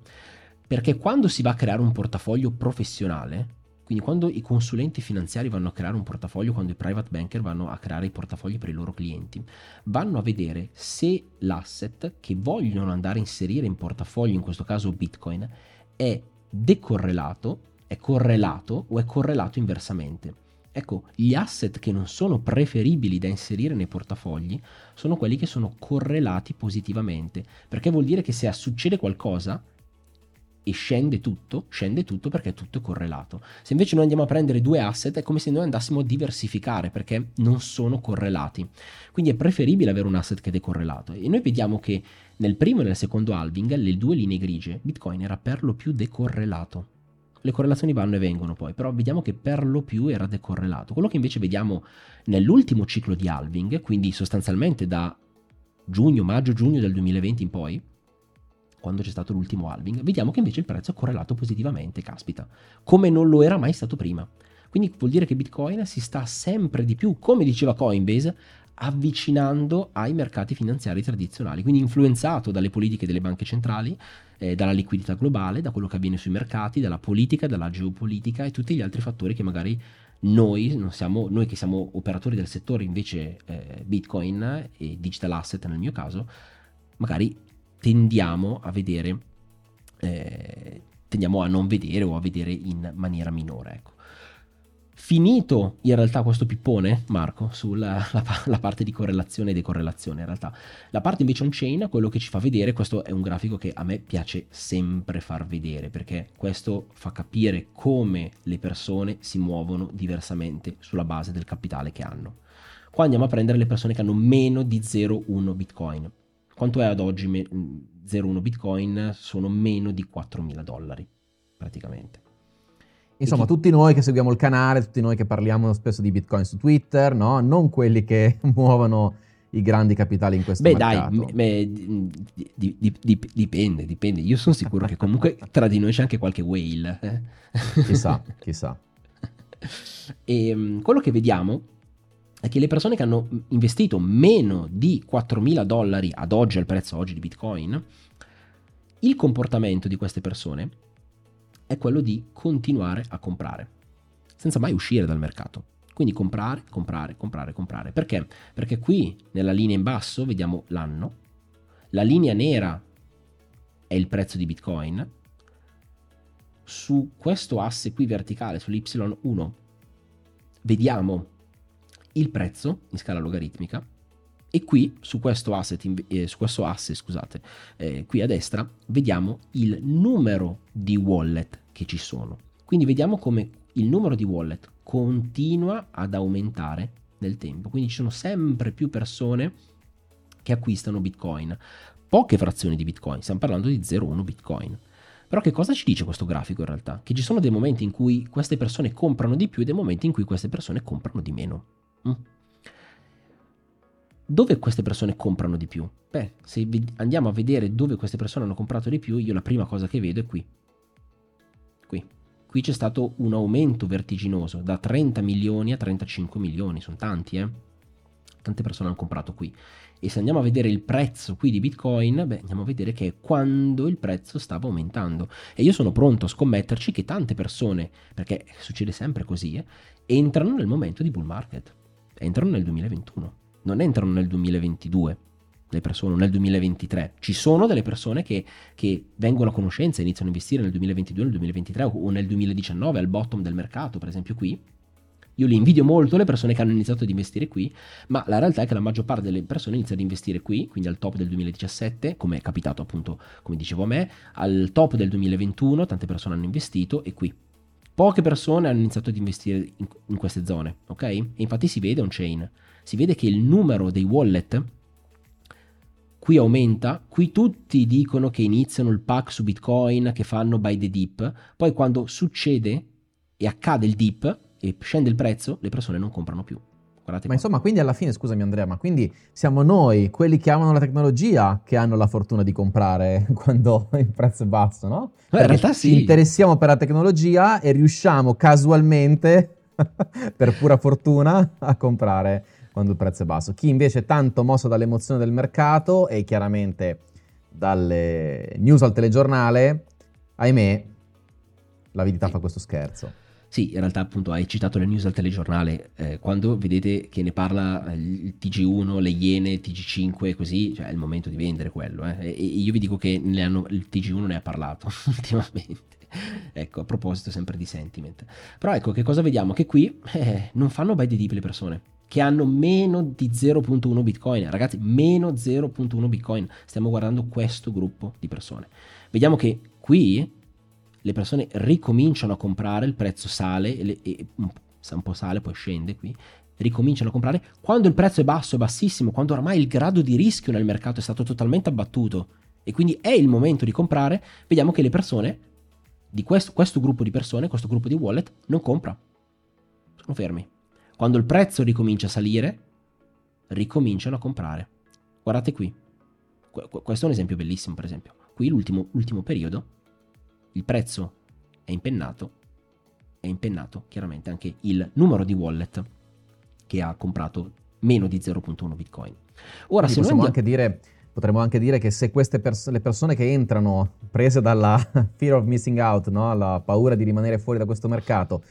Perché quando si va a creare un portafoglio professionale, quindi quando i consulenti finanziari vanno a creare un portafoglio, quando i private banker vanno a creare i portafogli per i loro clienti, vanno a vedere se l'asset che vogliono andare a inserire in portafoglio, in questo caso Bitcoin, è decorrelato, è correlato o è correlato inversamente. Ecco, gli asset che non sono preferibili da inserire nei portafogli sono quelli che sono correlati positivamente, perché vuol dire che se succede qualcosa, e scende tutto, scende tutto perché tutto è correlato. Se invece noi andiamo a prendere due asset è come se noi andassimo a diversificare perché non sono correlati. Quindi è preferibile avere un asset che è decorrelato. E noi vediamo che nel primo e nel secondo halving, le due linee grigie, Bitcoin era per lo più decorrelato. Le correlazioni vanno e vengono poi, però vediamo che per lo più era decorrelato. Quello che invece vediamo nell'ultimo ciclo di halving, quindi sostanzialmente da giugno, maggio, giugno del 2020 in poi, quando c'è stato l'ultimo halving, vediamo che invece il prezzo è correlato positivamente, caspita, come non lo era mai stato prima. Quindi vuol dire che Bitcoin si sta sempre di più, come diceva Coinbase, avvicinando ai mercati finanziari tradizionali, quindi influenzato dalle politiche delle banche centrali, eh, dalla liquidità globale, da quello che avviene sui mercati, dalla politica, dalla geopolitica e tutti gli altri fattori che magari noi, siamo, noi che siamo operatori del settore invece eh, Bitcoin e digital asset nel mio caso, magari tendiamo a vedere, eh, tendiamo a non vedere o a vedere in maniera minore. Ecco. Finito in realtà questo pippone, Marco, sulla [LAUGHS] la, la parte di correlazione e decorrelazione, in realtà la parte invece on-chain, quello che ci fa vedere, questo è un grafico che a me piace sempre far vedere, perché questo fa capire come le persone si muovono diversamente sulla base del capitale che hanno. Qua andiamo a prendere le persone che hanno meno di 0,1 bitcoin. Quanto è ad oggi 0,1 Bitcoin? Sono meno di 4.000 dollari, praticamente. Insomma, tutti noi che seguiamo il canale, tutti noi che parliamo spesso di Bitcoin su Twitter, no? Non quelli che [LAUGHS] muovono i grandi capitali in questo beh, mercato. Beh, dai, di, di, di, dipende, dipende. Io sono sicuro che comunque [LAUGHS] tra di noi c'è anche qualche whale. Eh? chissà, chissà. E [LAUGHS] ehm, quello che vediamo è che le persone che hanno investito meno di 4.000 dollari ad oggi, al prezzo oggi di Bitcoin, il comportamento di queste persone è quello di continuare a comprare, senza mai uscire dal mercato. Quindi comprare, comprare, comprare, comprare. Perché? Perché qui nella linea in basso vediamo l'anno, la linea nera è il prezzo di Bitcoin, su questo asse qui verticale, sull'Y1, vediamo il prezzo in scala logaritmica e qui su questo asset, eh, su questo asse, scusate, eh, qui a destra vediamo il numero di wallet che ci sono. Quindi vediamo come il numero di wallet continua ad aumentare nel tempo. Quindi ci sono sempre più persone che acquistano Bitcoin. Poche frazioni di Bitcoin, stiamo parlando di 0,1 Bitcoin. Però che cosa ci dice questo grafico in realtà? Che ci sono dei momenti in cui queste persone comprano di più e dei momenti in cui queste persone comprano di meno. Mm. Dove queste persone comprano di più? Beh, se andiamo a vedere dove queste persone hanno comprato di più, io la prima cosa che vedo è qui. Qui. Qui c'è stato un aumento vertiginoso da 30 milioni a 35 milioni, sono tanti, eh? tante persone hanno comprato qui. E se andiamo a vedere il prezzo qui di Bitcoin, beh, andiamo a vedere che è quando il prezzo stava aumentando. E io sono pronto a scommetterci che tante persone, perché succede sempre così, eh, entrano nel momento di bull market, entrano nel 2021, non entrano nel 2022 le persone nel 2023. Ci sono delle persone che, che, vengono a conoscenza e iniziano a investire nel 2022, nel 2023 o nel 2019 al bottom del mercato, per esempio qui, io li invidio molto le persone che hanno iniziato ad investire qui, ma la realtà è che la maggior parte delle persone inizia ad investire qui, quindi al top del 2017, come è capitato appunto, come dicevo a me, al top del 2021 tante persone hanno investito e qui. Poche persone hanno iniziato ad investire in, in queste zone, ok? E infatti si vede on chain, si vede che il numero dei wallet qui aumenta, qui tutti dicono che iniziano il pack su Bitcoin, che fanno buy the dip, poi quando succede e accade il dip, e scende il prezzo, le persone non comprano più. Guardate ma qua. insomma, quindi alla fine, scusami Andrea, ma quindi siamo noi, quelli che amano la tecnologia, che hanno la fortuna di comprare [LAUGHS] quando il prezzo è basso, no? Beh, in realtà sì. Ci interessiamo per la tecnologia e riusciamo casualmente, [LAUGHS] per pura fortuna, a comprare quando il prezzo è basso. Chi invece è tanto mosso dall'emozione del mercato e chiaramente dalle news al telegiornale, ahimè, l'avidità sì. fa questo scherzo. Sì, in realtà appunto hai citato le news al telegiornale, eh, quando vedete che ne parla il TG1, le Iene, il TG5 così, cioè è il momento di vendere quello. Eh. E io vi dico che hanno, il TG1 ne ha parlato [LAUGHS] ultimamente. ecco, a proposito sempre di sentiment. Però ecco, che cosa vediamo? Che qui eh, non fanno buy the deep le persone che hanno meno di 0.1 bitcoin. Ragazzi, meno 0.1 bitcoin. Stiamo guardando questo gruppo di persone. Vediamo che qui le persone ricominciano a comprare, il prezzo sale, e, e un po' sale, poi scende qui, ricominciano a comprare quando il prezzo è basso, è bassissimo, quando ormai il grado di rischio nel mercato è stato totalmente abbattuto e quindi è il momento di comprare, vediamo che le persone, di questo, questo gruppo di persone, questo gruppo di wallet, non compra. Sono fermi. Quando il prezzo ricomincia a salire, ricominciano a comprare. Guardate qui. Questo è un esempio bellissimo, per esempio. Qui l'ultimo, l'ultimo periodo il prezzo è impennato, è impennato chiaramente anche il numero di wallet che ha comprato meno di 0.1 bitcoin. Ora, se possiamo andiamo... anche dire, potremmo anche dire che se queste pers- le persone che entrano prese dalla [LAUGHS] fear of missing out, no? la paura di rimanere fuori da questo mercato,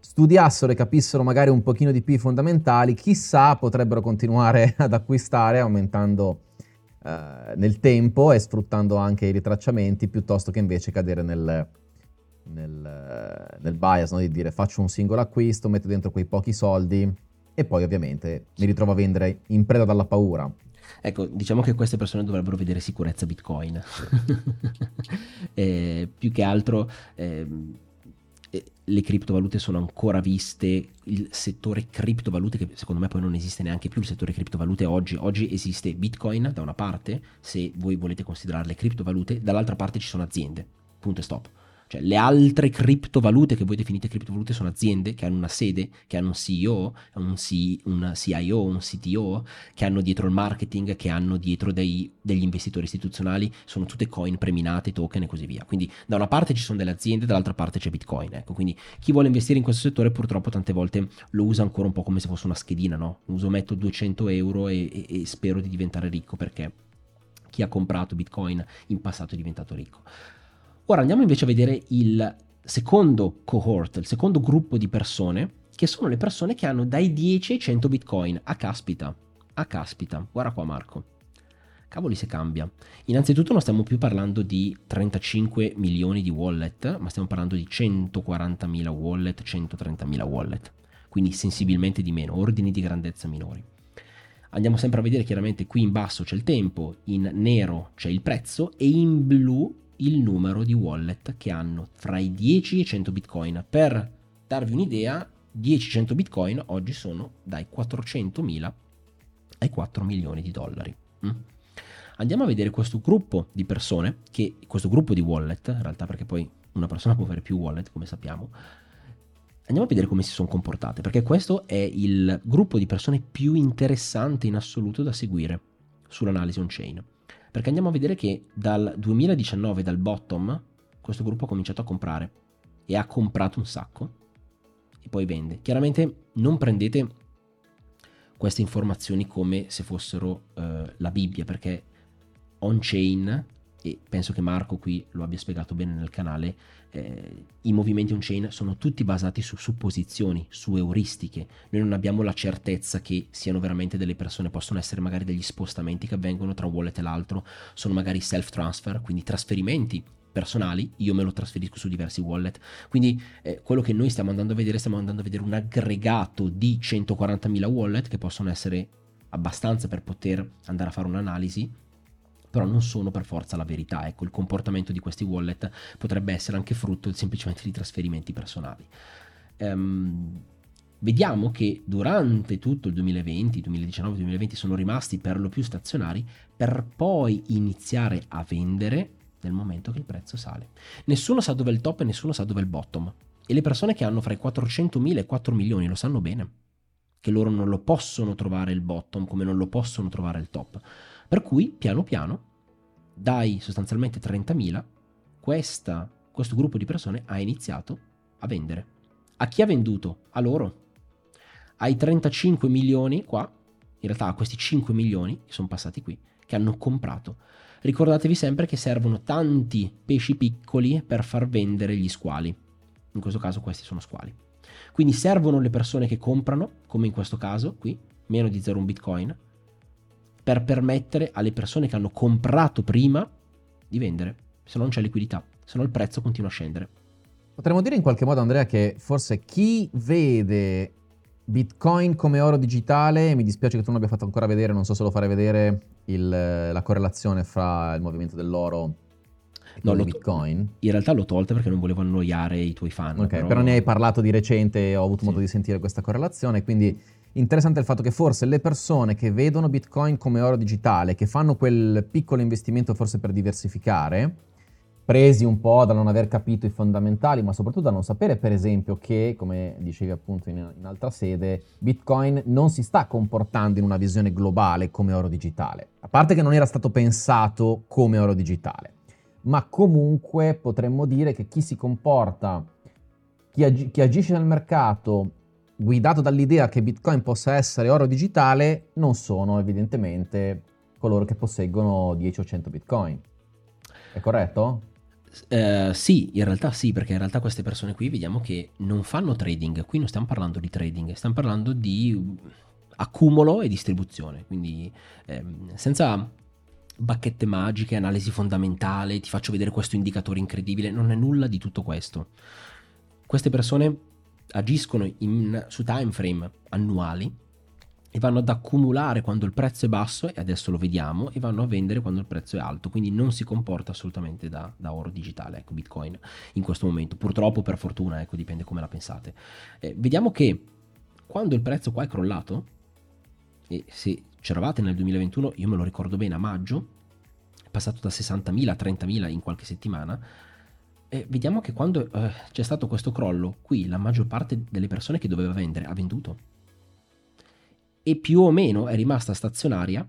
studiassero e capissero magari un pochino di più i fondamentali, chissà potrebbero continuare [LAUGHS] ad acquistare aumentando eh, nel tempo e sfruttando anche i ritracciamenti piuttosto che invece cadere nel, nel, nel bias no? di dire faccio un singolo acquisto, metto dentro quei pochi soldi e poi ovviamente mi ritrovo a vendere in preda dalla paura. Ecco, diciamo che queste persone dovrebbero vedere sicurezza Bitcoin. [LAUGHS] eh, più che altro eh, le criptovalute sono ancora viste, il settore criptovalute che secondo me poi non esiste neanche più, il settore criptovalute oggi, oggi esiste Bitcoin da una parte, se voi volete considerare criptovalute, dall'altra parte ci sono aziende, punto e stop. Cioè, le altre criptovalute che voi definite criptovalute sono aziende che hanno una sede, che hanno un CEO, un, C, un CIO, un CTO, che hanno dietro il marketing, che hanno dietro dei, degli investitori istituzionali, sono tutte coin preminate, token e così via. Quindi da una parte ci sono delle aziende, dall'altra parte c'è Bitcoin. Ecco, quindi chi vuole investire in questo settore purtroppo tante volte lo usa ancora un po' come se fosse una schedina, no? Uso, metto 200 euro e, e, e spero di diventare ricco perché chi ha comprato Bitcoin in passato è diventato ricco. Ora andiamo invece a vedere il secondo cohort, il secondo gruppo di persone, che sono le persone che hanno dai 10 ai 100 bitcoin. A caspita, a caspita, guarda qua Marco. Cavoli se cambia. Innanzitutto non stiamo più parlando di 35 milioni di wallet, ma stiamo parlando di 140.000 wallet, 130.000 wallet. Quindi sensibilmente di meno, ordini di grandezza minori. Andiamo sempre a vedere chiaramente qui in basso c'è il tempo, in nero c'è il prezzo e in blu il numero di wallet che hanno fra i 10 e i 100 bitcoin. Per darvi un'idea, 10-100 bitcoin oggi sono dai 400.000 ai 4 milioni di dollari. Mm? Andiamo a vedere questo gruppo di persone, che, questo gruppo di wallet, in realtà perché poi una persona può avere più wallet, come sappiamo. Andiamo a vedere come si sono comportate, perché questo è il gruppo di persone più interessante in assoluto da seguire sull'analisi on-chain. Perché andiamo a vedere che dal 2019, dal bottom, questo gruppo ha cominciato a comprare e ha comprato un sacco e poi vende. Chiaramente non prendete queste informazioni come se fossero eh, la Bibbia, perché on-chain, e penso che Marco qui lo abbia spiegato bene nel canale, eh, i movimenti on-chain sono tutti basati su supposizioni, su euristiche. Noi non abbiamo la certezza che siano veramente delle persone, possono essere magari degli spostamenti che avvengono tra un wallet e l'altro, sono magari self-transfer, quindi trasferimenti personali, io me lo trasferisco su diversi wallet. Quindi eh, quello che noi stiamo andando a vedere, stiamo andando a vedere un aggregato di 140.000 wallet che possono essere abbastanza per poter andare a fare un'analisi però non sono per forza la verità. Ecco, il comportamento di questi wallet potrebbe essere anche frutto semplicemente di trasferimenti personali. Um, vediamo che durante tutto il 2020, 2019, 2020 sono rimasti per lo più stazionari per poi iniziare a vendere nel momento che il prezzo sale. Nessuno sa dove è il top e nessuno sa dove è il bottom. E le persone che hanno fra i 400.000 e i 4 milioni lo sanno bene, che loro non lo possono trovare il bottom come non lo possono trovare il top. Per cui, piano piano, dai sostanzialmente 30.000, questa, questo gruppo di persone ha iniziato a vendere. A chi ha venduto? A loro. Ai 35 milioni qua, in realtà a questi 5 milioni che sono passati qui, che hanno comprato. Ricordatevi sempre che servono tanti pesci piccoli per far vendere gli squali. In questo caso questi sono squali. Quindi servono le persone che comprano, come in questo caso qui, meno di 0,1 bitcoin, per permettere alle persone che hanno comprato prima di vendere, se non c'è liquidità, se no il prezzo continua a scendere. Potremmo dire in qualche modo, Andrea, che forse chi vede Bitcoin come oro digitale, mi dispiace che tu non abbia fatto ancora vedere, non so se lo farei vedere, il, la correlazione fra il movimento dell'oro e no, di Bitcoin. In realtà l'ho tolta perché non volevo annoiare i tuoi fan. Ok, però, però ne hai parlato di recente e ho avuto sì. modo di sentire questa correlazione, quindi interessante il fatto che forse le persone che vedono Bitcoin come oro digitale, che fanno quel piccolo investimento forse per diversificare, presi un po' da non aver capito i fondamentali, ma soprattutto da non sapere, per esempio, che, come dicevi appunto in, in, altra sede, Bitcoin non si sta comportando in una visione globale come oro digitale. A parte che non era stato pensato come oro digitale, ma comunque potremmo dire che chi si comporta, chi, ag- chi agisce nel mercato guidato dall'idea che Bitcoin possa essere oro digitale, non sono evidentemente coloro che posseggono 10 o 100 Bitcoin. È corretto? Uh, sì, in realtà sì, perché in realtà queste persone qui vediamo che non fanno trading, qui non stiamo parlando di trading, stiamo parlando di accumulo e distribuzione, quindi ehm, senza bacchette magiche, analisi fondamentale, ti faccio vedere questo indicatore incredibile, non è nulla di tutto questo. Queste persone agiscono in, su time frame annuali e vanno ad accumulare quando il prezzo è basso, e adesso lo vediamo, e vanno a vendere quando il prezzo è alto, quindi non si comporta assolutamente da, da oro digitale, ecco, Bitcoin in questo momento, purtroppo per fortuna, ecco, dipende come la pensate. Eh, vediamo che quando il prezzo qua è crollato, e se c'eravate nel 2021, io me lo ricordo bene, a maggio, è passato da 60.000 a 30.000 in qualche settimana, e vediamo che quando eh, c'è stato questo crollo, qui la maggior parte delle persone che doveva vendere ha venduto. E più o meno è rimasta stazionaria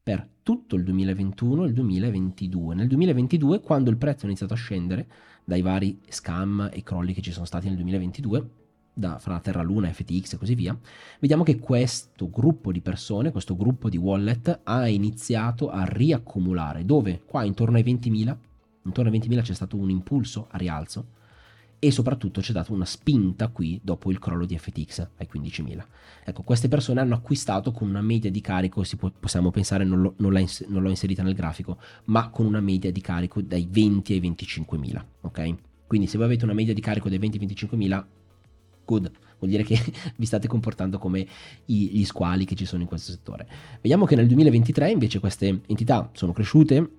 per tutto il 2021 e il 2022. Nel 2022, quando il prezzo è iniziato a scendere, dai vari scam e crolli che ci sono stati nel 2022, da fra Terra Luna, FTX e così via, vediamo che questo gruppo di persone, questo gruppo di wallet ha iniziato a riaccumulare. Dove? Qua intorno ai 20.000 intorno ai 20.000 c'è stato un impulso a rialzo e soprattutto c'è stata una spinta qui dopo il crollo di FTX ai 15.000. Ecco, queste persone hanno acquistato con una media di carico, può, possiamo pensare, non, lo, non, ins- non, l'ho inserita nel grafico, ma con una media di carico dai 20 ai 25.000, ok? Quindi se voi avete una media di carico dai 20 ai 25.000, good, vuol dire che [LAUGHS] vi state comportando come i, gli squali che ci sono in questo settore. Vediamo che nel 2023 invece queste entità sono cresciute,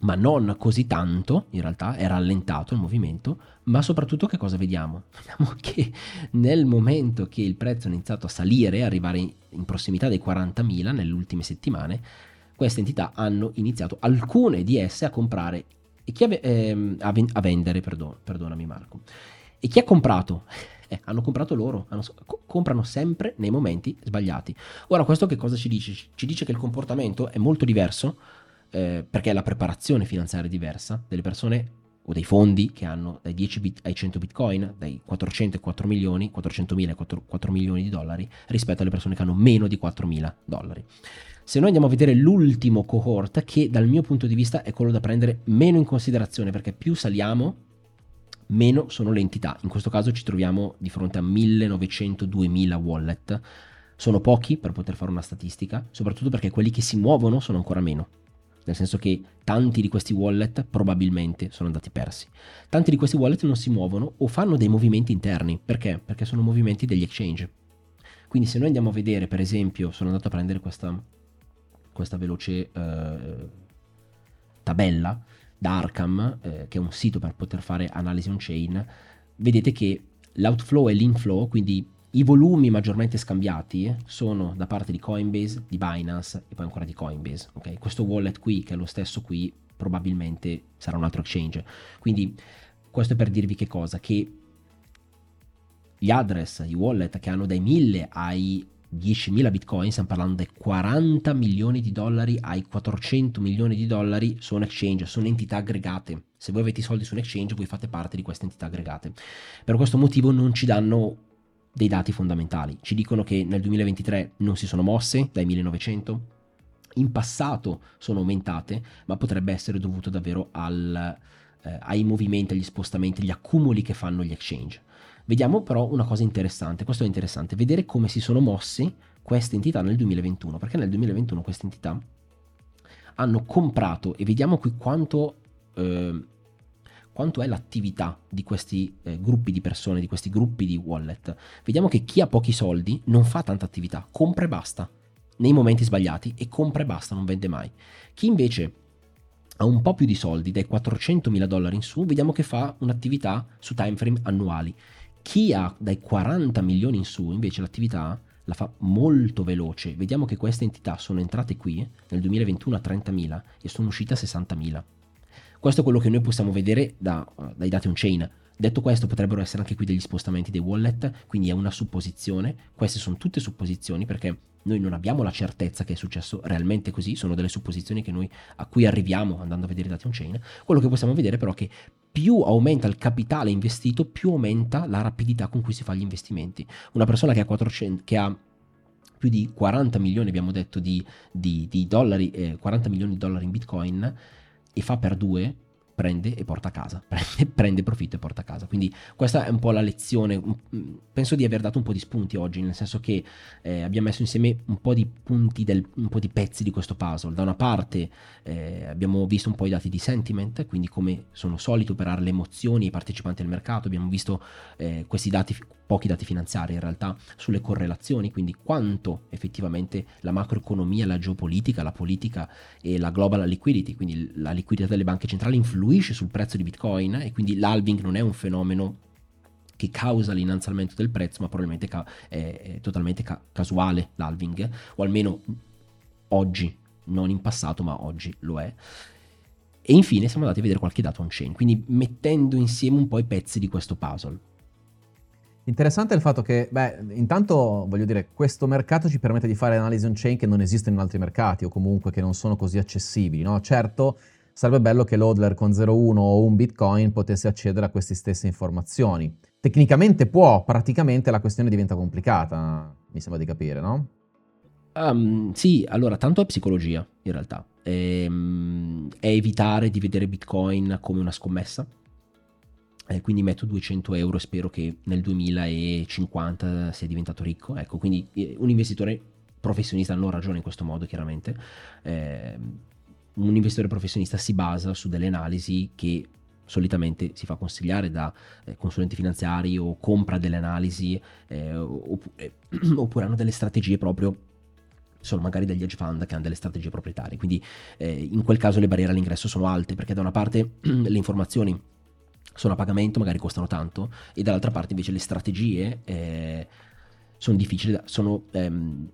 ma non così tanto, in realtà è rallentato il movimento, ma soprattutto che cosa vediamo? [LAUGHS] Vediamo che nel momento che il prezzo è iniziato a salire, arrivare in, in prossimità dei 40.000 nelle ultime settimane, queste entità hanno iniziato, alcune di esse, a comprare e chi ave, ehm, a, ven- a, vendere, perdon, perdonami Marco. E chi ha comprato? Eh, hanno comprato loro, hanno, co- comprano sempre nei momenti sbagliati. Ora, questo che cosa ci dice? Ci dice che il comportamento è molto diverso eh, perché la preparazione finanziaria è diversa, delle persone o dei fondi che hanno dai 10 bit ai 100 bitcoin, dai 400 ai 4 milioni, 400 mila ai 4, 4 milioni di dollari, rispetto alle persone che hanno meno di 4 mila dollari. Se noi andiamo a vedere l'ultimo cohort, che dal mio punto di vista è quello da prendere meno in considerazione, perché più saliamo, meno sono le entità. In questo caso ci troviamo di fronte a 1900-2000 wallet. Sono pochi per poter fare una statistica, soprattutto perché quelli che si muovono sono ancora meno nel senso che tanti di questi wallet probabilmente sono andati persi. Tanti di questi wallet non si muovono o fanno dei movimenti interni, perché? Perché sono movimenti degli exchange. Quindi se noi andiamo a vedere, per esempio, sono andato a prendere questa, questa veloce eh, tabella da Arkham, eh, che è un sito per poter fare analisi on-chain, vedete che l'outflow e l'inflow, quindi i volumi maggiormente scambiati sono da parte di Coinbase, di Binance e poi ancora di Coinbase. Okay? Questo wallet qui, che è lo stesso qui, probabilmente sarà un altro exchange. Quindi questo è per dirvi che cosa? Che gli address, i wallet che hanno dai 1000 ai 10.000 bitcoin, stiamo parlando dai 40 milioni di dollari ai 400 milioni di dollari, sono exchange, sono entità aggregate. Se voi avete i soldi su un exchange, voi fate parte di queste entità aggregate. Per questo motivo non ci danno dei dati fondamentali. Ci dicono che nel 2023 non si sono mosse dai 1900, in passato sono aumentate, ma potrebbe essere dovuto davvero al, eh, ai movimenti, agli spostamenti, agli accumuli che fanno gli exchange. Vediamo però una cosa interessante, questo è interessante, vedere come si sono mosse queste entità nel 2021, perché nel 2021 queste entità hanno comprato, e vediamo qui quanto eh, quanto è l'attività di questi eh, gruppi di persone, di questi gruppi di wallet. Vediamo che chi ha pochi soldi non fa tanta attività, compra e basta, nei momenti sbagliati, e compra e basta, non vende mai. Chi invece ha un po' più di soldi, dai 400.000 dollari in su, vediamo che fa un'attività su timeframe annuali. Chi ha dai 40 milioni in su, invece l'attività la fa molto veloce. Vediamo che queste entità sono entrate qui nel 2021 a 30.000 e sono uscite a 60.000. Questo è quello che noi possiamo vedere da, uh, dai dati on-chain. Detto questo, potrebbero essere anche qui degli spostamenti dei wallet, quindi è una supposizione. Queste sono tutte supposizioni perché noi non abbiamo la certezza che è successo realmente così, sono delle supposizioni noi, a cui arriviamo andando a vedere i dati on-chain. Quello che possiamo vedere però è che più aumenta il capitale investito, più aumenta la rapidità con cui si fa gli investimenti. Una persona che ha, 400, che ha più di 40 milioni, abbiamo detto, di, di, di dollari, eh, 40 milioni di dollari in bitcoin, e fa per due, prende e porta a casa, [LAUGHS] prende, prende, profitto e porta a casa. Quindi questa è un po' la lezione, penso di aver dato un po' di spunti oggi, nel senso che eh, abbiamo messo insieme un po' di punti, del, un po' di pezzi di questo puzzle. Da una parte eh, abbiamo visto un po' i dati di sentiment, quindi come sono solito operare le emozioni ai partecipanti al mercato, abbiamo visto eh, questi dati pochi dati finanziari in realtà sulle correlazioni, quindi quanto effettivamente la macroeconomia, la geopolitica, la politica e la global liquidity, quindi la liquidità delle banche centrali influisce sul prezzo di Bitcoin e quindi l'halving non è un fenomeno che causa l'innalzamento del prezzo, ma probabilmente ca- è, totalmente ca- casuale l'halving, o almeno oggi, non in passato, ma oggi lo è. E infine siamo andati a vedere qualche dato on-chain, quindi mettendo insieme un po' i pezzi di questo puzzle. Interessante il fatto che, beh, intanto voglio dire, questo mercato ci permette di fare analisi on-chain che non esistono in altri mercati o comunque che non sono così accessibili, no? Certo, sarebbe bello che l'hodler con 0,1 o un bitcoin potesse accedere a queste stesse informazioni. Tecnicamente può, praticamente la questione diventa complicata, mi sembra di capire, no? Um, sì, allora, tanto è psicologia, in realtà. Ehm, è evitare di vedere bitcoin come una scommessa eh, quindi metto 200 euro e spero che nel 2050 sia diventato ricco. Ecco, quindi eh, un investitore professionista non ragiona in questo modo, chiaramente. Eh, un investitore professionista si basa su delle analisi che solitamente si fa consigliare da eh, consulenti finanziari o compra delle analisi eh, oppure, [CLEARS THROAT] oppure, hanno delle strategie proprio sono magari degli hedge fund che hanno delle strategie proprietarie quindi eh, in quel caso le barriere all'ingresso sono alte perché da una parte [CLEARS THROAT] le informazioni sono a pagamento, magari costano tanto, e dall'altra parte invece le strategie eh, sono difficili, sono... Ehm,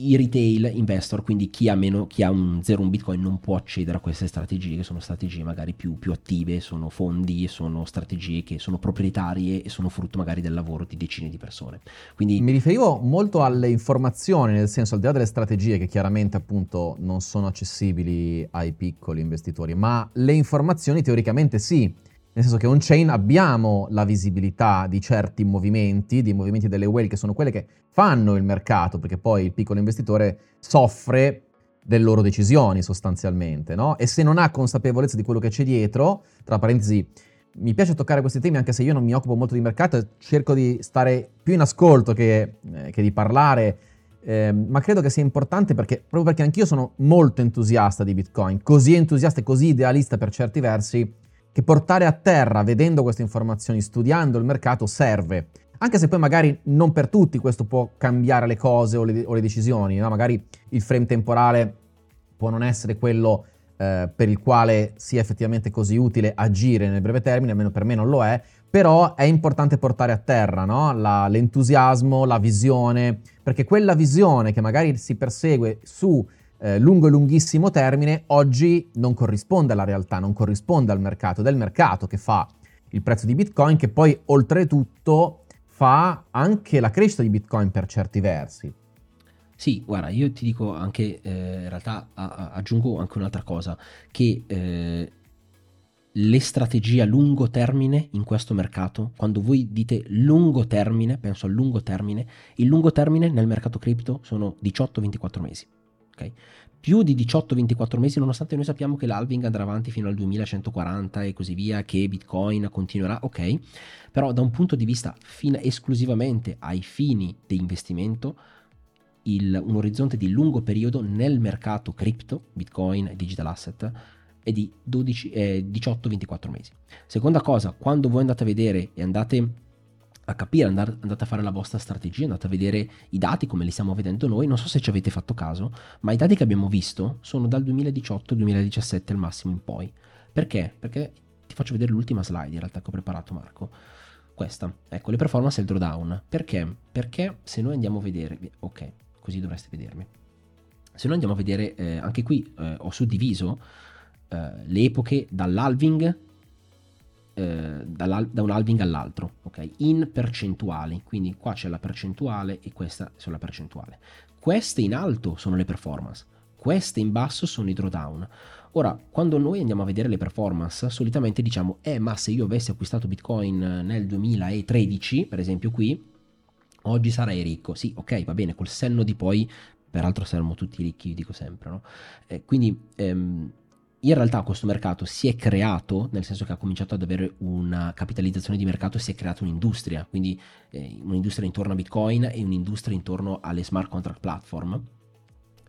i retail investor, quindi chi ha, meno, chi ha un 0 un bitcoin non può accedere a queste strategie che sono strategie magari più, più, attive, sono fondi, sono strategie che sono proprietarie e sono frutto magari del lavoro di decine di persone. Quindi mi riferivo molto alle informazioni, nel senso al di là delle strategie che chiaramente appunto non sono accessibili ai piccoli investitori, ma le informazioni teoricamente sì. Nel senso che on-chain abbiamo la visibilità di certi movimenti, di movimenti delle whale che sono quelle che fanno il mercato, perché poi il piccolo investitore soffre delle loro decisioni sostanzialmente, no? E se non ha consapevolezza di quello che c'è dietro, tra parentesi, mi piace toccare questi temi anche se io non mi occupo molto di mercato cerco di stare più in ascolto che, eh, che di parlare, eh, ma credo che sia importante perché, proprio perché anch'io sono molto entusiasta di Bitcoin, così entusiasta e così idealista per certi versi, che portare a terra, vedendo queste informazioni, studiando il mercato, serve. Anche se poi magari non per tutti questo può cambiare le cose o le, o le decisioni, no? magari il frame temporale può non essere quello eh, per il quale sia effettivamente così utile agire nel breve termine, almeno per me non lo è, però è importante portare a terra no? la, l'entusiasmo, la visione, perché quella visione che magari si persegue su eh, lungo e lunghissimo termine oggi non corrisponde alla realtà, non corrisponde al mercato, del mercato che fa il prezzo di Bitcoin, che poi oltretutto fa anche la crescita di Bitcoin per certi versi. Sì, guarda, io ti dico anche, eh, in realtà a, a, aggiungo anche un'altra cosa, che eh, le strategie a lungo termine in questo mercato, quando voi dite lungo termine, penso a lungo termine, il lungo termine nel mercato cripto sono 18-24 mesi ok? Più di 18-24 mesi, nonostante noi sappiamo che l'halving andrà avanti fino al 2140 e così via, che Bitcoin continuerà, ok? Però da un punto di vista fin- esclusivamente ai fini di investimento, il, un orizzonte di lungo periodo nel mercato cripto, Bitcoin, digital asset, è di 12, eh, 18-24 mesi. Seconda cosa, quando voi andate a vedere e andate a capire, andate, andate a fare la vostra strategia, andate a vedere i dati come li stiamo vedendo noi. Non so se ci avete fatto caso, ma i dati che abbiamo visto sono dal 2018-2017 al massimo in poi. Perché? Perché ti faccio vedere l'ultima slide in realtà che ho preparato Marco. Questa, ecco, le performance e il drawdown. Perché? Perché se noi andiamo a vedere, ok, così dovreste vedermi. Se noi andiamo a vedere, eh, anche qui eh, ho suddiviso eh, le epoche dall'halving eh, da un halving all'altro, ok? In percentuali, quindi qua c'è la percentuale e questa è la percentuale. Queste in alto sono le performance, queste in basso sono i drawdown. Ora, quando noi andiamo a vedere le performance, solitamente diciamo, eh, ma se io avessi acquistato Bitcoin nel 2013, per esempio qui, oggi sarei ricco. Sì, ok, va bene, col senno di poi, peraltro saremmo tutti ricchi, dico sempre, no? Eh, quindi... Ehm, in realtà questo mercato si è creato, nel senso che ha cominciato ad avere una capitalizzazione di mercato, si è creata un'industria, quindi eh, un'industria intorno a Bitcoin e un'industria intorno alle smart contract platform.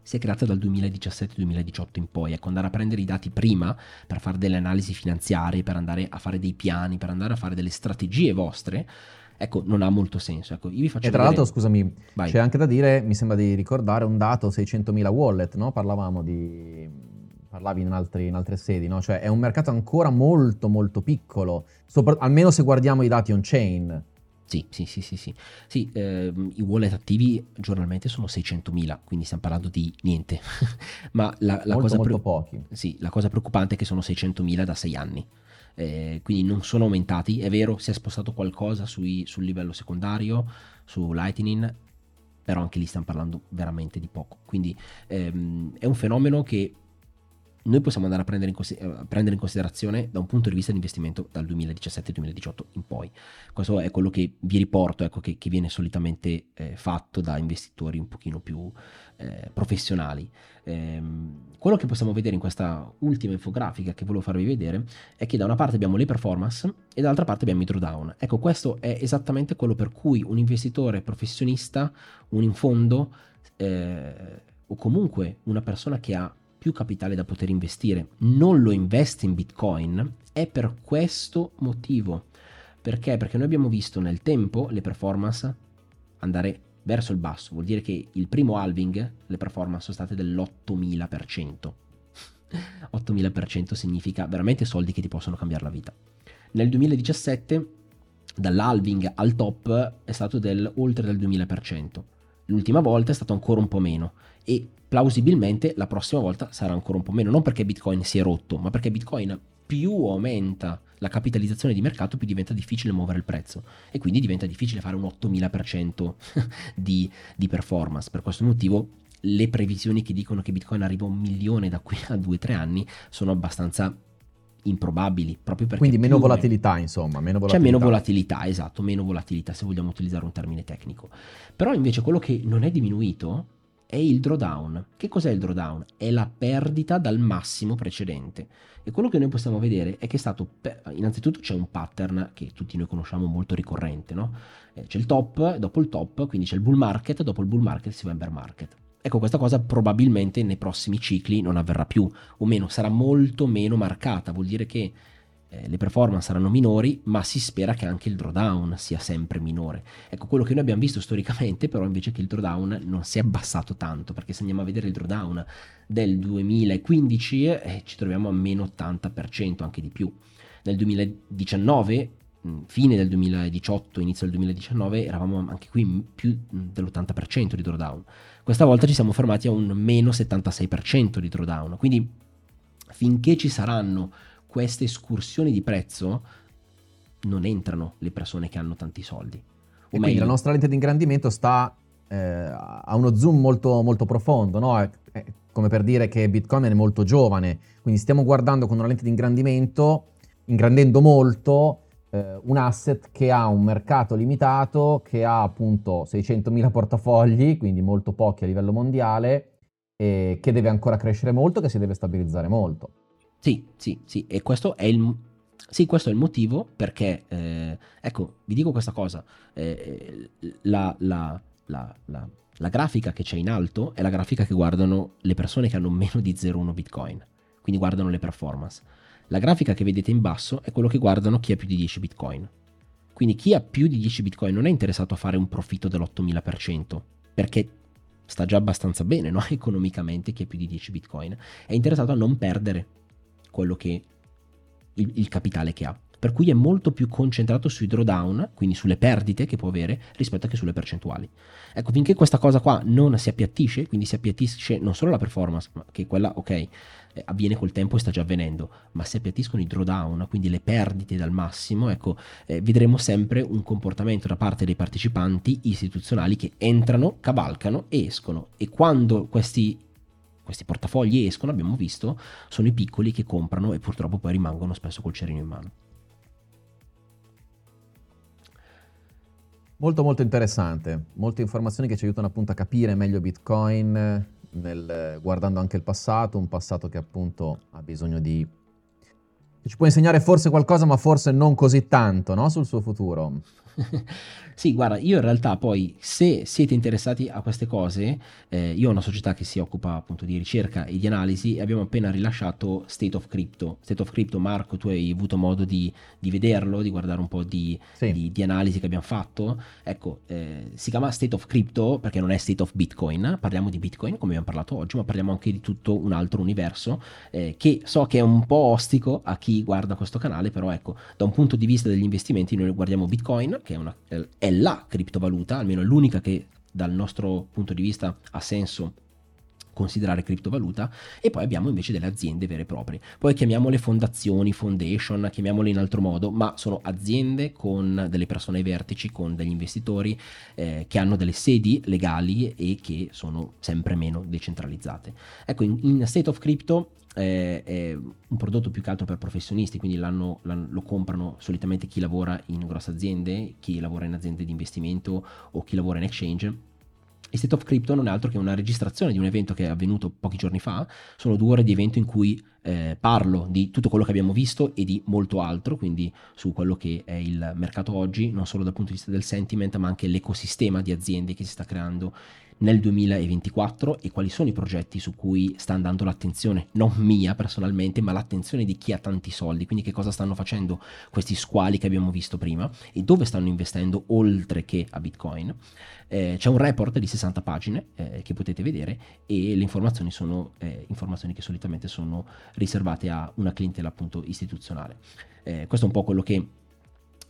Si è creata dal 2017-2018 in poi, ecco, andare a prendere i dati prima per fare delle analisi finanziarie, per andare a fare dei piani, per andare a fare delle strategie vostre, ecco, non ha molto senso. Ecco, io vi faccio e tra vedere... l'altro, scusami, Vai. c'è anche da dire, mi sembra di ricordare un dato, 600.000 wallet, no? Parlavamo di parlavi in, altri, in, altre sedi, no? Cioè è un mercato ancora molto molto piccolo, sopra, almeno se guardiamo i dati on-chain. Sì, sì, sì, sì, sì. sì eh, I wallet attivi giornalmente sono 600.000, quindi stiamo parlando di niente. [LAUGHS] Ma la, la, molto, cosa molto pochi. Sì, la cosa preoccupante è che sono 600.000 da 6 anni. Eh, quindi non sono aumentati. È vero, si è spostato qualcosa sui, sul livello secondario, su Lightning, però anche lì stiamo parlando veramente di poco. Quindi ehm, è un fenomeno che noi possiamo andare a prendere in, cons- a eh, prendere in, considerazione da un punto di vista di investimento dal 2017-2018 in poi. Questo è quello che vi riporto, ecco, che, che viene solitamente eh, fatto da investitori un pochino più eh, professionali. Ehm, quello che possiamo vedere in questa ultima infografica che volevo farvi vedere è che da una parte abbiamo le performance e dall'altra parte abbiamo i drawdown. Ecco, questo è esattamente quello per cui un investitore professionista, un in fondo eh, o comunque una persona che ha più capitale da poter investire, non lo investe in Bitcoin, è per questo motivo. Perché? Perché noi abbiamo visto nel tempo le performance andare verso il basso, vuol dire che il primo halving le performance sono state dell'8000%. 8000% [LAUGHS] significa veramente soldi che ti possono cambiare la vita. Nel 2017 dall'halving al top è stato del oltre del 2000%. L'ultima volta è stato ancora un po' meno e plausibilmente la prossima volta sarà ancora un po' meno, non perché Bitcoin si è rotto, ma perché Bitcoin più aumenta la capitalizzazione di mercato, più diventa difficile muovere il prezzo e quindi diventa difficile fare un 8000% [LAUGHS] di, di performance. Per questo motivo le previsioni che dicono che Bitcoin arriva a un milione da qui a 2-3 anni sono abbastanza improbabili, proprio perché... Quindi meno volatilità, me... insomma, meno volatilità. C'è meno volatilità, esatto, meno volatilità se vogliamo utilizzare un termine tecnico. Però invece quello che non è diminuito è il drawdown. Che cos'è il drawdown? È la perdita dal massimo precedente. E quello che noi possiamo vedere è che è stato, innanzitutto c'è un pattern che tutti noi conosciamo molto ricorrente, no? Eh, c'è il top, dopo il top, quindi c'è il bull market, dopo il bull market si va in bear market. Ecco, questa cosa probabilmente nei prossimi cicli non avverrà più, o meno, sarà molto meno marcata, vuol dire che eh, le performance saranno minori, ma si spera che anche il drawdown sia sempre minore. Ecco, quello che noi abbiamo visto storicamente, però, invece che il drawdown non si è abbassato tanto, perché se andiamo a vedere il drawdown del 2015 eh, ci troviamo a meno 80%, anche di più. Nel 2019 fine del 2018, inizio del 2019, eravamo anche qui più dell'80% di drawdown. Questa volta ci siamo fermati a un meno 76% di drawdown. Quindi finché ci saranno queste escursioni di prezzo, non entrano le persone che hanno tanti soldi. O e quindi la nostra lente di ingrandimento sta eh, a uno zoom molto, molto profondo, no? È, è come per dire che Bitcoin è molto giovane, quindi stiamo guardando con una lente di ingrandimento, ingrandendo molto, eh, un asset che ha un mercato limitato, che ha appunto 600.000 portafogli, quindi molto pochi a livello mondiale, e che deve ancora crescere molto, che si deve stabilizzare molto. Sì, sì, sì, e questo è il, sì, questo è il motivo perché, eh, ecco, vi dico questa cosa, eh, la, la, la, la, grafica che c'è in alto è la grafica che guardano le persone che hanno meno di 0,1 Bitcoin, quindi guardano le performance. La grafica che vedete in basso è quello che guardano chi ha più di 10 bitcoin. Quindi chi ha più di 10 bitcoin non è interessato a fare un profitto dell'8000%, perché sta già abbastanza bene no? [LAUGHS] economicamente chi ha più di 10 bitcoin. È interessato a non perdere quello che il, il capitale che ha per cui è molto più concentrato sui drawdown, quindi sulle perdite che può avere, rispetto che sulle percentuali. Ecco, finché questa cosa qua non si appiattisce, quindi si appiattisce non solo la performance, ma che quella, ok, eh, avviene col tempo e sta già avvenendo, ma si appiattiscono i drawdown, quindi le perdite dal massimo, ecco, eh, vedremo sempre un comportamento da parte dei partecipanti istituzionali che entrano, cavalcano e escono. E quando questi questi portafogli escono, abbiamo visto, sono i piccoli che comprano e purtroppo poi rimangono spesso col cerino in mano. Molto molto interessante, molte informazioni che ci aiutano appunto a capire meglio Bitcoin, nel, guardando anche il passato, un passato che appunto ha bisogno di... ci può insegnare forse qualcosa ma forse non così tanto no? sul suo futuro. [LAUGHS] Sì, guarda, io in realtà poi, se siete interessati a queste cose, eh, io ho una società che si occupa appunto di ricerca e di analisi e abbiamo appena rilasciato State of Crypto. State of Crypto, Marco, tu hai avuto modo di, di vederlo, di guardare un po' di, sì. di, di analisi che abbiamo fatto. Ecco, eh, si chiama State of Crypto perché non è State of Bitcoin, parliamo di Bitcoin come abbiamo parlato oggi, ma parliamo anche di tutto un altro universo eh, che so che è un po' ostico a chi guarda questo canale, però ecco, da un punto di vista degli investimenti noi guardiamo Bitcoin, che è, una, è la criptovaluta, almeno l'unica che dal nostro punto di vista ha senso considerare criptovaluta e poi abbiamo invece delle aziende vere e proprie. Poi chiamiamole fondazioni, foundation, chiamiamole in altro modo, ma sono aziende con delle persone ai vertici, con degli investitori eh, che hanno delle sedi legali e che sono sempre meno decentralizzate. Ecco, in, in State of Crypto è, è, un prodotto più che altro per professionisti, quindi l'hanno, l'hanno, lo comprano solitamente chi lavora in grosse aziende, chi lavora in aziende di investimento o chi lavora in exchange. E State of Crypto non è altro che una registrazione di un evento che è avvenuto pochi giorni fa. Sono due ore di evento in cui eh, parlo di tutto quello che abbiamo visto e di molto altro, quindi su quello che è il mercato oggi, non solo dal punto di vista del sentiment, ma anche l'ecosistema di aziende che si sta creando nel 2024 e quali sono i progetti su cui sta andando l'attenzione, non mia personalmente, ma l'attenzione di chi ha tanti soldi, quindi che cosa stanno facendo questi squali che abbiamo visto prima e dove stanno investendo oltre che a Bitcoin. Eh, c'è un report di 60 pagine eh, che potete vedere e le informazioni sono eh, informazioni che solitamente sono riservate a una clientela appunto istituzionale. Eh, questo è un po' quello che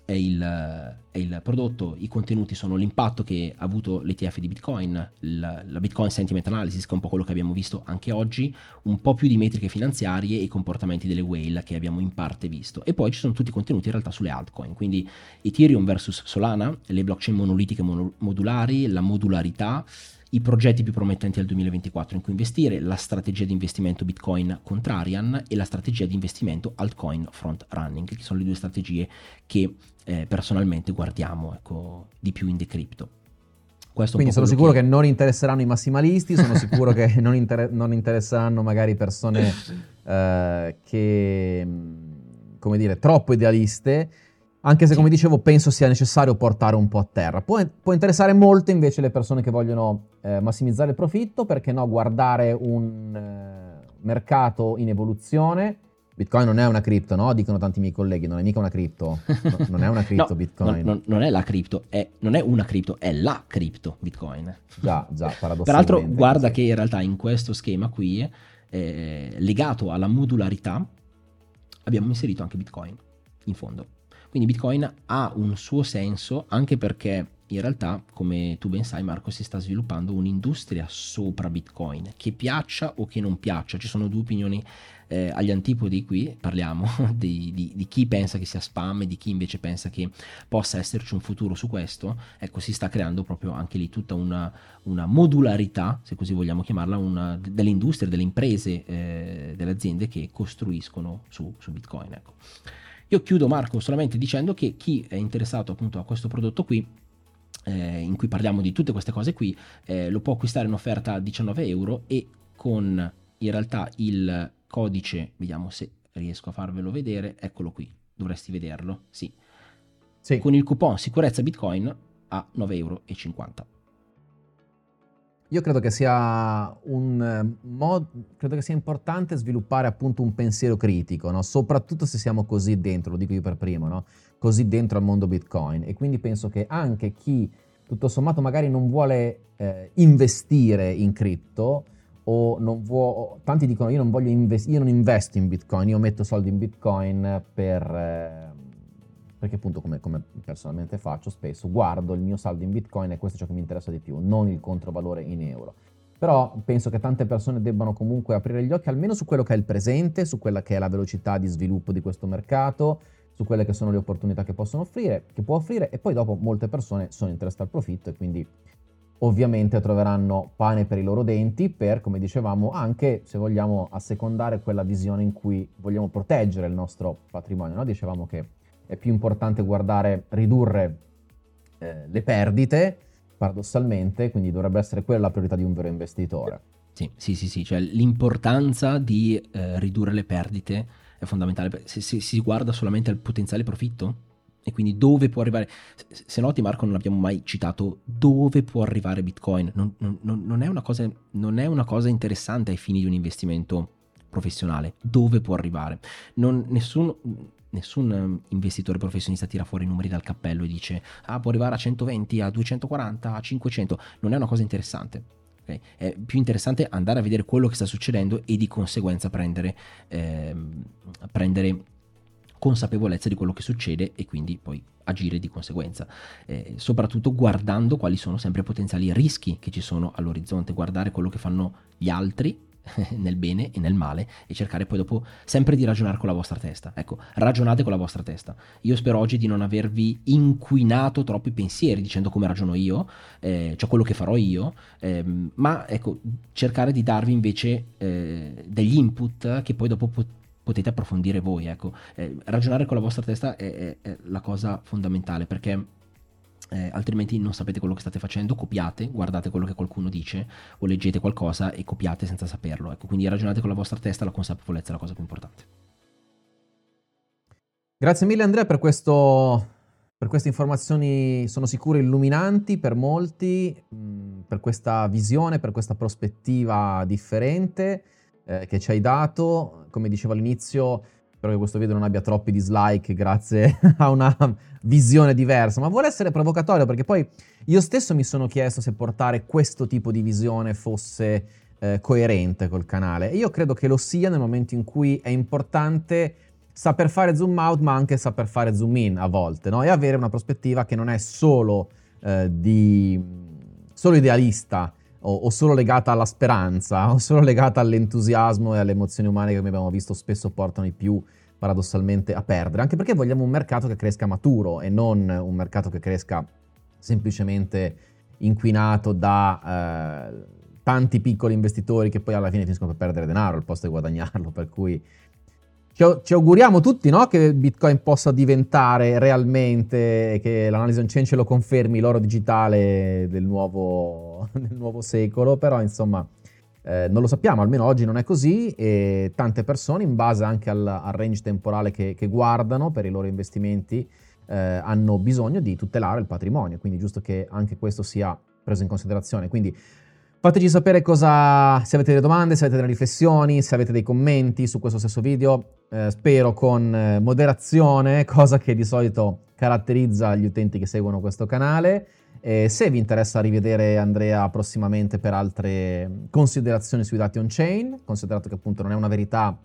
è il, è il, prodotto, i contenuti sono l'impatto che ha avuto l'ETF di Bitcoin, la, la, Bitcoin Sentiment Analysis, che è un po' quello che abbiamo visto anche oggi, un po' più di metriche finanziarie e i comportamenti delle whale che abbiamo in parte visto. E poi ci sono tutti i contenuti in realtà sulle altcoin, quindi Ethereum versus Solana, le blockchain monolitiche modulari, la modularità, i progetti più promettenti al 2024 in cui investire, la strategia di investimento Bitcoin contrarian e la strategia di investimento altcoin front running, che sono le due strategie che eh, personalmente guardiamo ecco, di più in decrypto. Quindi sono sicuro che... che... non interesseranno i massimalisti, sono sicuro che non, inter- non, interesseranno magari persone [LAUGHS] eh, che, come dire, troppo idealiste anche se, come dicevo, penso sia necessario portare un po' a terra. Può, può interessare molto invece le persone che vogliono eh, massimizzare il profitto, perché no, guardare un eh, mercato in evoluzione. Bitcoin non è una cripto, no? Dicono tanti miei colleghi, non è mica una cripto. [LAUGHS] No, non è una cripto no, Bitcoin. Non, non, è la cripto, è, non è una cripto, è la cripto Bitcoin. Già, già, paradossalmente. Peraltro, guarda così. che in realtà in questo schema qui, eh, legato alla modularità, abbiamo inserito anche Bitcoin in fondo. Quindi Bitcoin ha un suo senso anche perché in realtà, come tu ben sai Marco, si sta sviluppando un'industria sopra Bitcoin, che piaccia o che non piaccia, ci sono due opinioni eh, agli antipodi qui, parliamo [LAUGHS] di, di, di, chi pensa che sia spam e di chi invece pensa che possa esserci un futuro su questo, ecco si sta creando proprio anche lì tutta una, una modularità, se così vogliamo chiamarla, una, delle industrie, delle imprese, eh, delle aziende che costruiscono su, su Bitcoin. Ecco. Io chiudo Marco solamente dicendo che chi è interessato appunto a questo prodotto qui, eh, in cui parliamo di tutte queste cose qui, eh, lo può acquistare in offerta a 19 euro e con in realtà il codice, vediamo se riesco a farvelo vedere, eccolo qui, dovresti vederlo, sì. sì. Con il coupon sicurezza Bitcoin a 9,50 euro. Io credo che sia un eh, mod, credo che sia importante sviluppare appunto un pensiero critico, no? soprattutto se siamo così dentro, lo dico io per primo, no? così dentro al mondo Bitcoin. E quindi penso che anche chi tutto sommato magari non vuole eh, investire in cripto o non vuole, tanti dicono io non investire, io non investo in Bitcoin, io metto soldi in Bitcoin per... Eh, perché appunto come, come, personalmente faccio spesso, guardo il mio saldo in bitcoin e questo è ciò che mi interessa di più, non il controvalore in euro. Però penso che tante persone debbano comunque aprire gli occhi almeno su quello che è il presente, su quella che è la velocità di sviluppo di questo mercato, su quelle che sono le opportunità che possono offrire, che può offrire e poi dopo molte persone sono interessate al profitto e quindi ovviamente troveranno pane per i loro denti per, come dicevamo, anche se vogliamo assecondare quella visione in cui vogliamo proteggere il nostro patrimonio. No? Dicevamo che è più importante guardare, ridurre eh, le perdite, paradossalmente, quindi dovrebbe essere quella la priorità di un vero investitore. Sì, sì, sì, sì. cioè l'importanza di eh, ridurre le perdite è fondamentale. Se, se, si guarda solamente al potenziale profitto e quindi dove può arrivare, se, se noti Marco non abbiamo mai citato dove può arrivare Bitcoin, non, non, non, è cosa, non, è una cosa, interessante ai fini di un investimento professionale, dove può arrivare. Non, nessun, ehm, investitore professionista tira fuori i numeri dal cappello e dice ah può arrivare a 120, a 240, a 500, non è una cosa interessante. Okay? È più interessante andare a vedere quello che sta succedendo e di conseguenza prendere, ehm, prendere consapevolezza di quello che succede e quindi poi agire di conseguenza, eh, soprattutto guardando quali sono sempre potenziali rischi che ci sono all'orizzonte, guardare quello che fanno gli altri [LAUGHS] nel bene e nel male e cercare poi dopo sempre di ragionare con la vostra testa. Ecco, ragionate con la vostra testa. Io spero oggi di non avervi inquinato troppi pensieri dicendo come ragiono io, eh, cioè quello che farò io, ehm, ma ecco, cercare di darvi invece eh, degli input che poi dopo pot- potete approfondire voi. Ecco. Eh, ragionare con la vostra testa è, è, è la cosa fondamentale perché eh, altrimenti non sapete quello che state facendo, copiate, guardate quello che qualcuno dice o leggete qualcosa e copiate senza saperlo. Ecco, quindi ragionate con la vostra testa, la consapevolezza è la cosa più importante. Grazie mille Andrea per, questo, per queste informazioni, sono sicuro illuminanti per molti, mh, mm, per questa visione, per questa prospettiva differente eh, che ci hai dato. Come dicevo all'inizio, Spero che questo video non abbia troppi dislike grazie [LAUGHS] a una visione diversa, ma vuole essere provocatorio perché poi io stesso mi sono chiesto se portare questo tipo di visione fosse eh, coerente col canale e io credo che lo sia nel momento in cui è importante saper fare zoom out ma anche saper fare zoom in a volte, no? E avere una prospettiva che non è solo, eh, di, solo idealista o, o, solo legata alla speranza [LAUGHS] o solo legata all'entusiasmo e alle emozioni umane che come abbiamo visto spesso portano i più paradossalmente a perdere, anche perché vogliamo un mercato che cresca maturo e non un mercato che cresca semplicemente inquinato da eh, tanti piccoli investitori che poi alla fine finiscono per perdere denaro al posto di guadagnarlo, per cui ci, auguriamo tutti no, che Bitcoin possa diventare realmente, che l'analysis on chain ce lo confermi, l'oro digitale del nuovo, [LAUGHS] del nuovo secolo, però insomma eh, non lo sappiamo, almeno oggi non è così e tante persone in base anche al, al range temporale che, che, guardano per i loro investimenti eh, hanno bisogno di tutelare il patrimonio, quindi giusto che anche questo sia preso in considerazione. Quindi Fateci sapere cosa, se avete delle domande, se avete delle riflessioni, se avete dei commenti su questo stesso video, eh, spero con eh, moderazione, [LAUGHS] cosa che di solito caratterizza gli utenti che seguono questo canale. E se vi interessa rivedere Andrea prossimamente per altre considerazioni sui dati on-chain, considerato che appunto non è una verità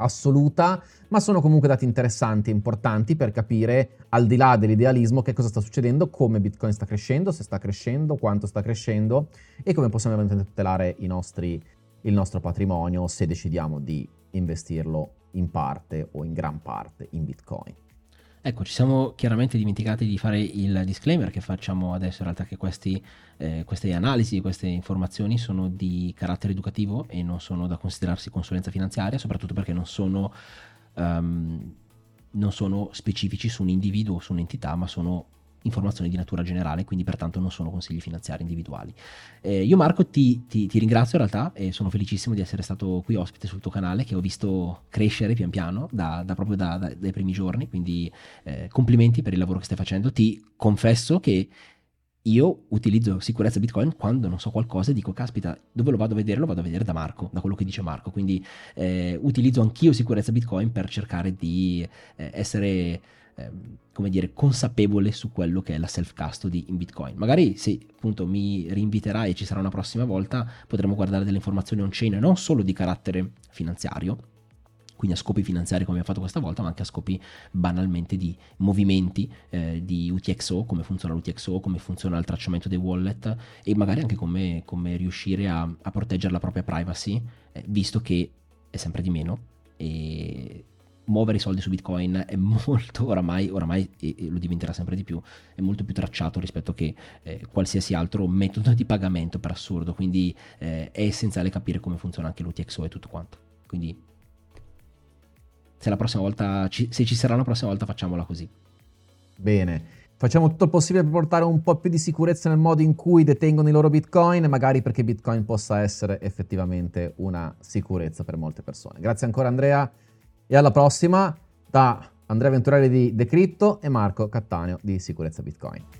assoluta, ma sono comunque dati interessanti e importanti per capire, al di là dell'idealismo, che cosa sta succedendo, come Bitcoin sta crescendo, se sta crescendo, quanto sta crescendo e come possiamo eventualmente tutelare nostri, il nostro patrimonio se decidiamo di investirlo in parte o in gran parte in Bitcoin. Ecco, ci siamo chiaramente dimenticati di fare il disclaimer che facciamo adesso, in realtà che questi, eh, queste analisi, queste informazioni sono di carattere educativo e non sono da considerarsi consulenza finanziaria, soprattutto perché non sono, um, non sono specifici su un individuo o su un'entità, ma sono informazioni di natura generale, quindi pertanto non sono consigli finanziari individuali. Eh, io Marco ti, ti, ti, ringrazio in realtà e sono felicissimo di essere stato qui ospite sul tuo canale che ho visto crescere pian piano da, da proprio da, da, dai primi giorni, quindi eh, complimenti per il lavoro che stai facendo. Ti confesso che io utilizzo sicurezza Bitcoin quando non so qualcosa e dico, caspita, dove lo vado a vedere? Lo vado a vedere da Marco, da quello che dice Marco. Quindi eh, utilizzo anch'io sicurezza Bitcoin per cercare di eh, essere Ehm, come dire, consapevole su quello che è la self-custody in Bitcoin. Magari se appunto mi rinviterai e ci sarà una prossima volta, potremo guardare delle informazioni on-chain non solo di carattere finanziario, quindi a scopi finanziari come abbiamo fatto questa volta, ma anche a scopi banalmente di movimenti eh, di UTXO, come funziona l'UTXO, come funziona il tracciamento dei wallet e magari anche come, come riuscire a, a, proteggere la propria privacy, eh, visto che è sempre di meno e muovere i soldi su Bitcoin è molto oramai, oramai e, e lo diventerà sempre di più, è molto più tracciato rispetto che eh, qualsiasi altro metodo di pagamento per assurdo, quindi eh, è essenziale capire come funziona anche l'UTXO e tutto quanto. Quindi se la prossima volta, ci, se ci sarà una prossima volta facciamola così. Bene. Facciamo tutto il possibile per portare un po' più di sicurezza nel modo in cui detengono i loro bitcoin, magari perché bitcoin possa essere effettivamente una sicurezza per molte persone. Grazie ancora Andrea e alla prossima da Andrea Venturelli di Decrypto e Marco Cattaneo di Sicurezza Bitcoin.